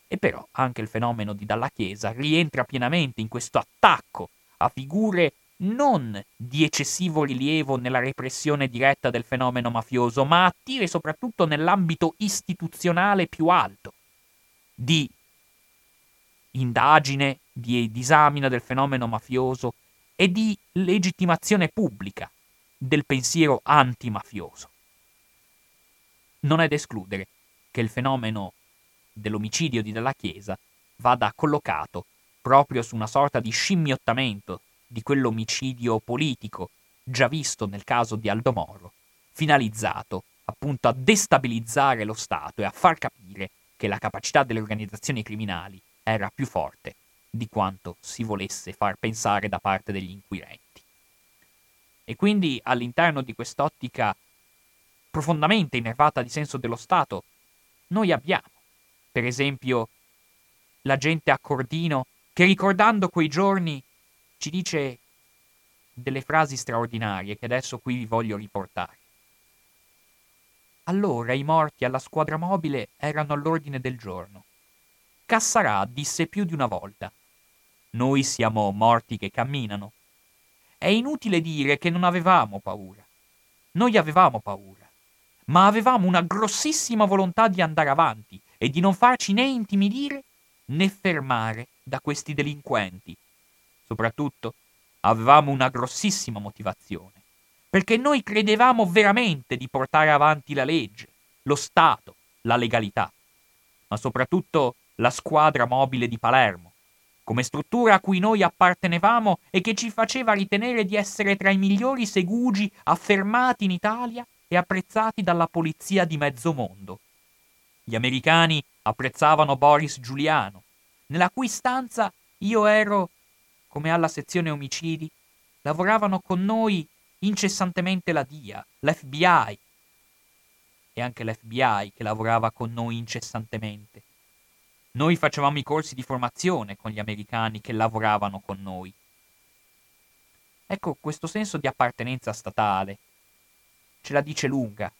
E però anche il fenomeno di Dalla Chiesa rientra pienamente in questo attacco a figure non di eccessivo rilievo nella repressione diretta del fenomeno mafioso, ma attive soprattutto nell'ambito istituzionale più alto, di indagine, di disamina del fenomeno mafioso e di legittimazione pubblica del pensiero antimafioso. Non è da escludere che il fenomeno dell'omicidio di Della Chiesa vada collocato proprio su una sorta di scimmiottamento di quell'omicidio politico già visto nel caso di Aldo Moro, finalizzato appunto a destabilizzare lo Stato e a far capire che la capacità delle organizzazioni criminali era più forte di quanto si volesse far pensare da parte degli inquirenti. E quindi all'interno di quest'ottica profondamente innervata di senso dello Stato, noi abbiamo, per esempio, la gente a Cordino che ricordando quei giorni ci dice delle frasi straordinarie che adesso qui vi voglio riportare. Allora i morti alla squadra mobile erano all'ordine del giorno. Cassarà disse più di una volta: Noi siamo morti che camminano. È inutile dire che non avevamo paura. Noi avevamo paura ma avevamo una grossissima volontà di andare avanti e di non farci né intimidire né fermare da questi delinquenti. Soprattutto avevamo una grossissima motivazione, perché noi credevamo veramente di portare avanti la legge, lo Stato, la legalità, ma soprattutto la squadra mobile di Palermo, come struttura a cui noi appartenevamo e che ci faceva ritenere di essere tra i migliori segugi affermati in Italia e apprezzati dalla polizia di mezzo mondo. Gli americani apprezzavano Boris Giuliano, nella cui stanza io ero, come alla sezione omicidi, lavoravano con noi incessantemente la DIA, l'FBI, e anche l'FBI che lavorava con noi incessantemente. Noi facevamo i corsi di formazione con gli americani che lavoravano con noi. Ecco, questo senso di appartenenza statale ce la dice lunga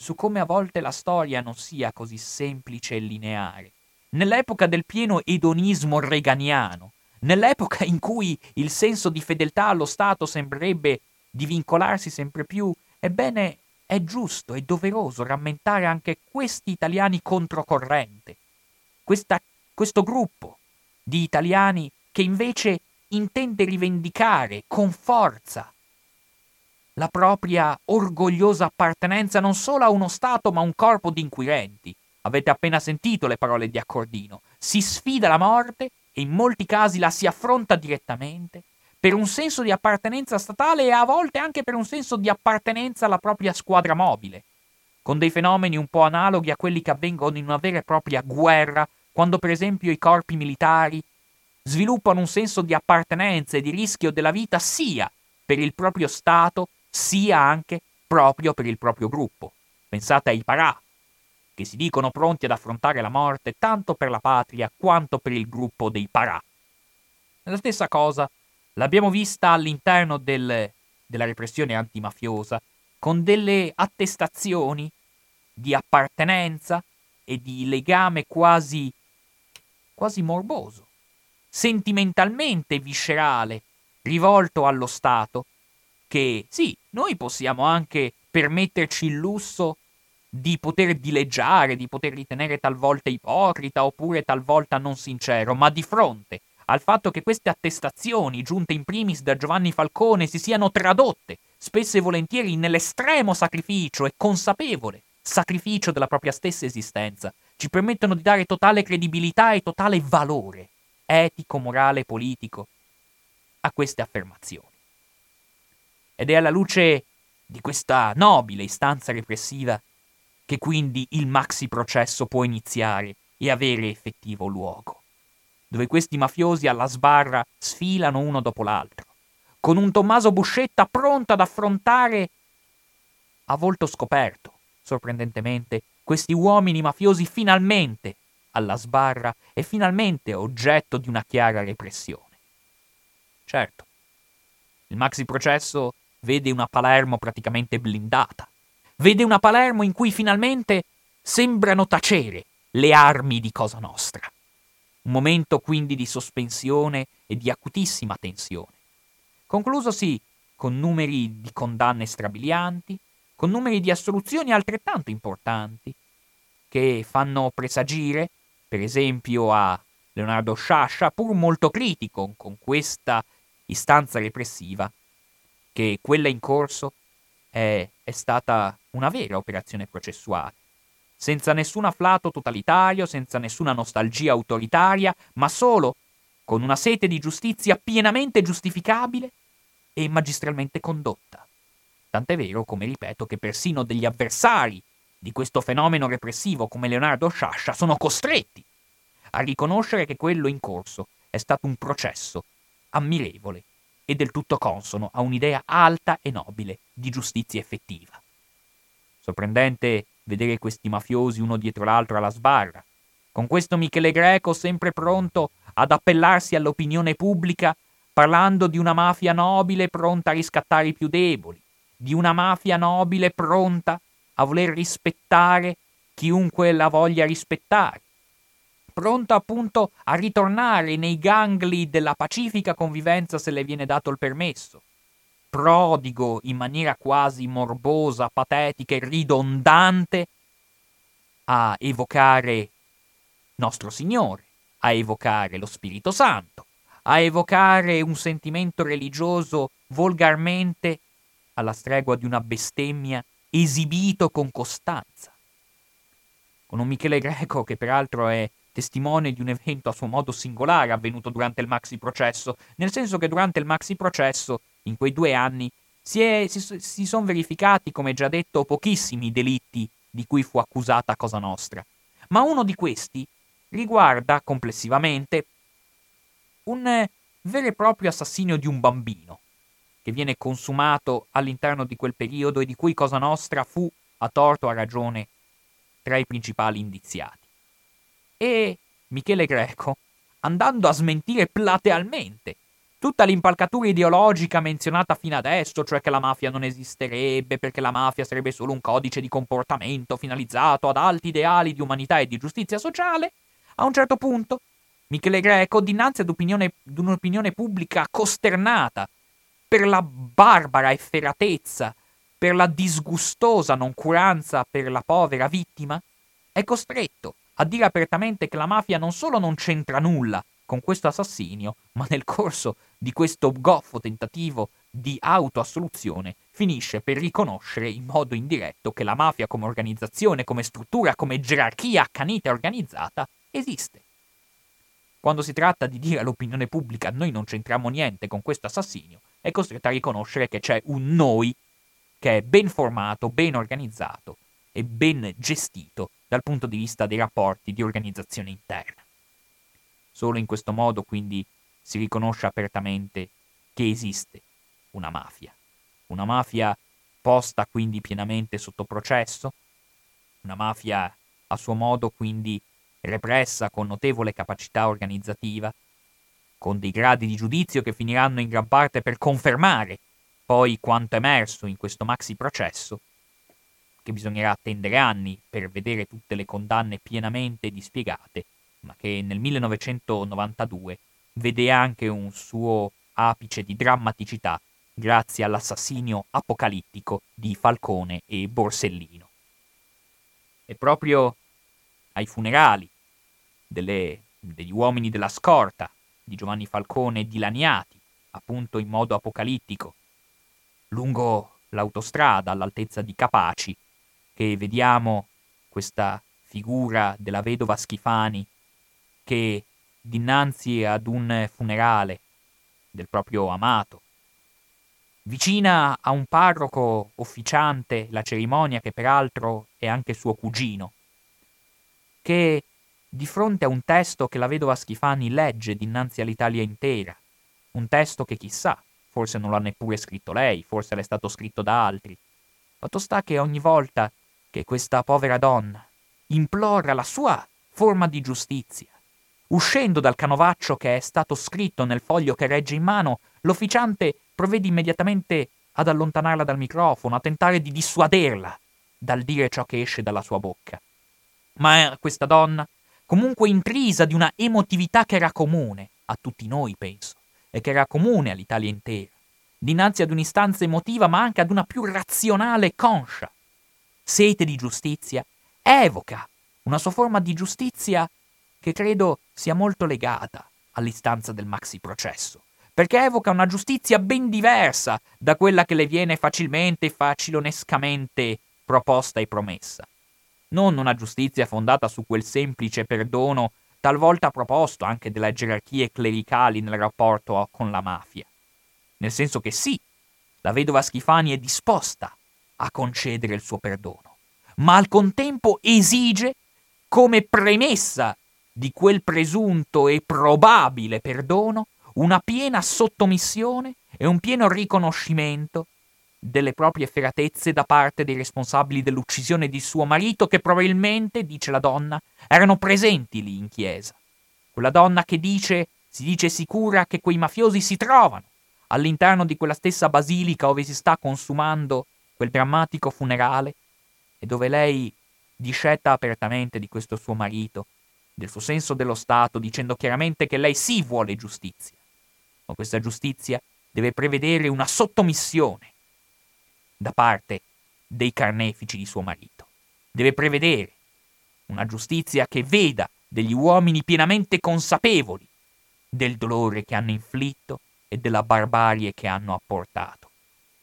su come a volte la storia non sia così semplice e lineare. Nell'epoca del pieno edonismo reganiano, nell'epoca in cui il senso di fedeltà allo Stato sembrerebbe divincolarsi sempre più, ebbene è giusto e doveroso rammentare anche questi italiani controcorrente, questa, questo gruppo di italiani che invece intende rivendicare con forza la propria orgogliosa appartenenza non solo a uno Stato ma a un corpo di inquirenti. Avete appena sentito le parole di Accordino. Si sfida la morte e in molti casi la si affronta direttamente per un senso di appartenenza statale e a volte anche per un senso di appartenenza alla propria squadra mobile, con dei fenomeni un po' analoghi a quelli che avvengono in una vera e propria guerra, quando per esempio i corpi militari sviluppano un senso di appartenenza e di rischio della vita sia per il proprio Stato, sia anche proprio per il proprio gruppo. Pensate ai parà, che si dicono pronti ad affrontare la morte tanto per la patria quanto per il gruppo dei parà. La stessa cosa L'abbiamo vista all'interno del, della repressione antimafiosa con delle attestazioni di appartenenza e di legame quasi, quasi morboso, sentimentalmente viscerale, rivolto allo Stato, che sì, noi possiamo anche permetterci il lusso di poter dileggiare, di poter ritenere talvolta ipocrita oppure talvolta non sincero, ma di fronte al fatto che queste attestazioni, giunte in primis da Giovanni Falcone, si siano tradotte, spesso e volentieri, nell'estremo sacrificio e consapevole sacrificio della propria stessa esistenza, ci permettono di dare totale credibilità e totale valore etico, morale politico a queste affermazioni. Ed è alla luce di questa nobile istanza repressiva che quindi il maxi processo può iniziare e avere effettivo luogo dove questi mafiosi alla sbarra sfilano uno dopo l'altro, con un Tommaso Buscetta pronto ad affrontare a volto scoperto, sorprendentemente, questi uomini mafiosi finalmente alla sbarra e finalmente oggetto di una chiara repressione. Certo, il maxi processo vede una Palermo praticamente blindata, vede una Palermo in cui finalmente sembrano tacere le armi di Cosa Nostra. Un momento quindi di sospensione e di acutissima tensione. Conclusosi con numeri di condanne strabilianti, con numeri di assoluzioni altrettanto importanti, che fanno presagire, per esempio a Leonardo Sciascia, pur molto critico con questa istanza repressiva, che quella in corso è, è stata una vera operazione processuale senza nessun afflato totalitario, senza nessuna nostalgia autoritaria, ma solo con una sete di giustizia pienamente giustificabile e magistralmente condotta. Tant'è vero, come ripeto, che persino degli avversari di questo fenomeno repressivo come Leonardo Sciascia sono costretti a riconoscere che quello in corso è stato un processo ammirevole e del tutto consono a un'idea alta e nobile di giustizia effettiva. Sorprendente vedere questi mafiosi uno dietro l'altro alla sbarra. Con questo Michele Greco sempre pronto ad appellarsi all'opinione pubblica parlando di una mafia nobile pronta a riscattare i più deboli, di una mafia nobile pronta a voler rispettare chiunque la voglia rispettare, pronta appunto a ritornare nei gangli della pacifica convivenza se le viene dato il permesso, prodigo in maniera quasi morbosa, patetica e ridondante a evocare nostro Signore, a evocare lo Spirito Santo, a evocare un sentimento religioso volgarmente alla stregua di una bestemmia esibito con costanza. con un Michele Greco che peraltro è testimone di un evento a suo modo singolare avvenuto durante il maxi processo, nel senso che durante il maxi processo, in quei due anni, si, si, si sono verificati, come già detto, pochissimi delitti di cui fu accusata Cosa Nostra. Ma uno di questi riguarda complessivamente un vero e proprio assassinio di un bambino, che viene consumato all'interno di quel periodo e di cui Cosa Nostra fu, a torto o a ragione, tra i principali indiziati. E Michele Greco, andando a smentire platealmente tutta l'impalcatura ideologica menzionata fino adesso, cioè che la mafia non esisterebbe perché la mafia sarebbe solo un codice di comportamento finalizzato ad alti ideali di umanità e di giustizia sociale, a un certo punto Michele Greco, dinanzi ad, ad un'opinione pubblica costernata per la barbara efferatezza, per la disgustosa noncuranza per la povera vittima, è costretto a dire apertamente che la mafia non solo non c'entra nulla con questo assassinio, ma nel corso di questo goffo tentativo di autoassoluzione finisce per riconoscere in modo indiretto che la mafia come organizzazione, come struttura, come gerarchia accanita e organizzata esiste. Quando si tratta di dire all'opinione pubblica noi non c'entriamo niente con questo assassinio, è costretto a riconoscere che c'è un noi che è ben formato, ben organizzato e ben gestito dal punto di vista dei rapporti di organizzazione interna. Solo in questo modo quindi si riconosce apertamente che esiste una mafia. Una mafia posta quindi pienamente sotto processo, una mafia a suo modo quindi repressa con notevole capacità organizzativa, con dei gradi di giudizio che finiranno in gran parte per confermare poi quanto emerso in questo maxi processo che bisognerà attendere anni per vedere tutte le condanne pienamente dispiegate, ma che nel 1992 vede anche un suo apice di drammaticità grazie all'assassinio apocalittico di Falcone e Borsellino. E proprio ai funerali delle, degli uomini della scorta di Giovanni Falcone dilaniati, appunto in modo apocalittico, lungo l'autostrada all'altezza di Capaci, che vediamo questa figura della vedova Schifani che dinanzi ad un funerale del proprio amato, vicina a un parroco officiante la cerimonia che peraltro è anche suo cugino, che di fronte a un testo che la vedova Schifani legge dinanzi all'Italia intera, un testo che chissà, forse non l'ha neppure scritto lei, forse l'è stato scritto da altri. Fatto sta che ogni volta che questa povera donna implora la sua forma di giustizia. Uscendo dal canovaccio che è stato scritto nel foglio che regge in mano, l'officiante provvede immediatamente ad allontanarla dal microfono, a tentare di dissuaderla dal dire ciò che esce dalla sua bocca. Ma questa donna, comunque intrisa di una emotività che era comune a tutti noi, penso, e che era comune all'Italia intera, dinanzi ad un'istanza emotiva ma anche ad una più razionale e conscia sete di giustizia, evoca una sua forma di giustizia che credo sia molto legata all'istanza del maxi processo, perché evoca una giustizia ben diversa da quella che le viene facilmente e facilonescamente proposta e promessa. Non una giustizia fondata su quel semplice perdono talvolta proposto anche dalle gerarchie clericali nel rapporto con la mafia. Nel senso che sì, la vedova Schifani è disposta a concedere il suo perdono, ma al contempo esige come premessa di quel presunto e probabile perdono una piena sottomissione e un pieno riconoscimento delle proprie efferatezze da parte dei responsabili dell'uccisione di suo marito che probabilmente, dice la donna, erano presenti lì in chiesa. Quella donna che dice, si dice sicura che quei mafiosi si trovano all'interno di quella stessa basilica dove si sta consumando quel drammatico funerale e dove lei discetta apertamente di questo suo marito, del suo senso dello Stato, dicendo chiaramente che lei sì vuole giustizia, ma questa giustizia deve prevedere una sottomissione da parte dei carnefici di suo marito. Deve prevedere una giustizia che veda degli uomini pienamente consapevoli del dolore che hanno inflitto e della barbarie che hanno apportato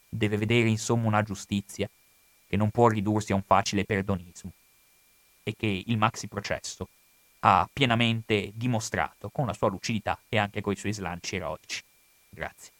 deve vedere insomma una giustizia che non può ridursi a un facile perdonismo, e che il maxi processo ha pienamente dimostrato con la sua lucidità e anche con i suoi slanci eroici. Grazie.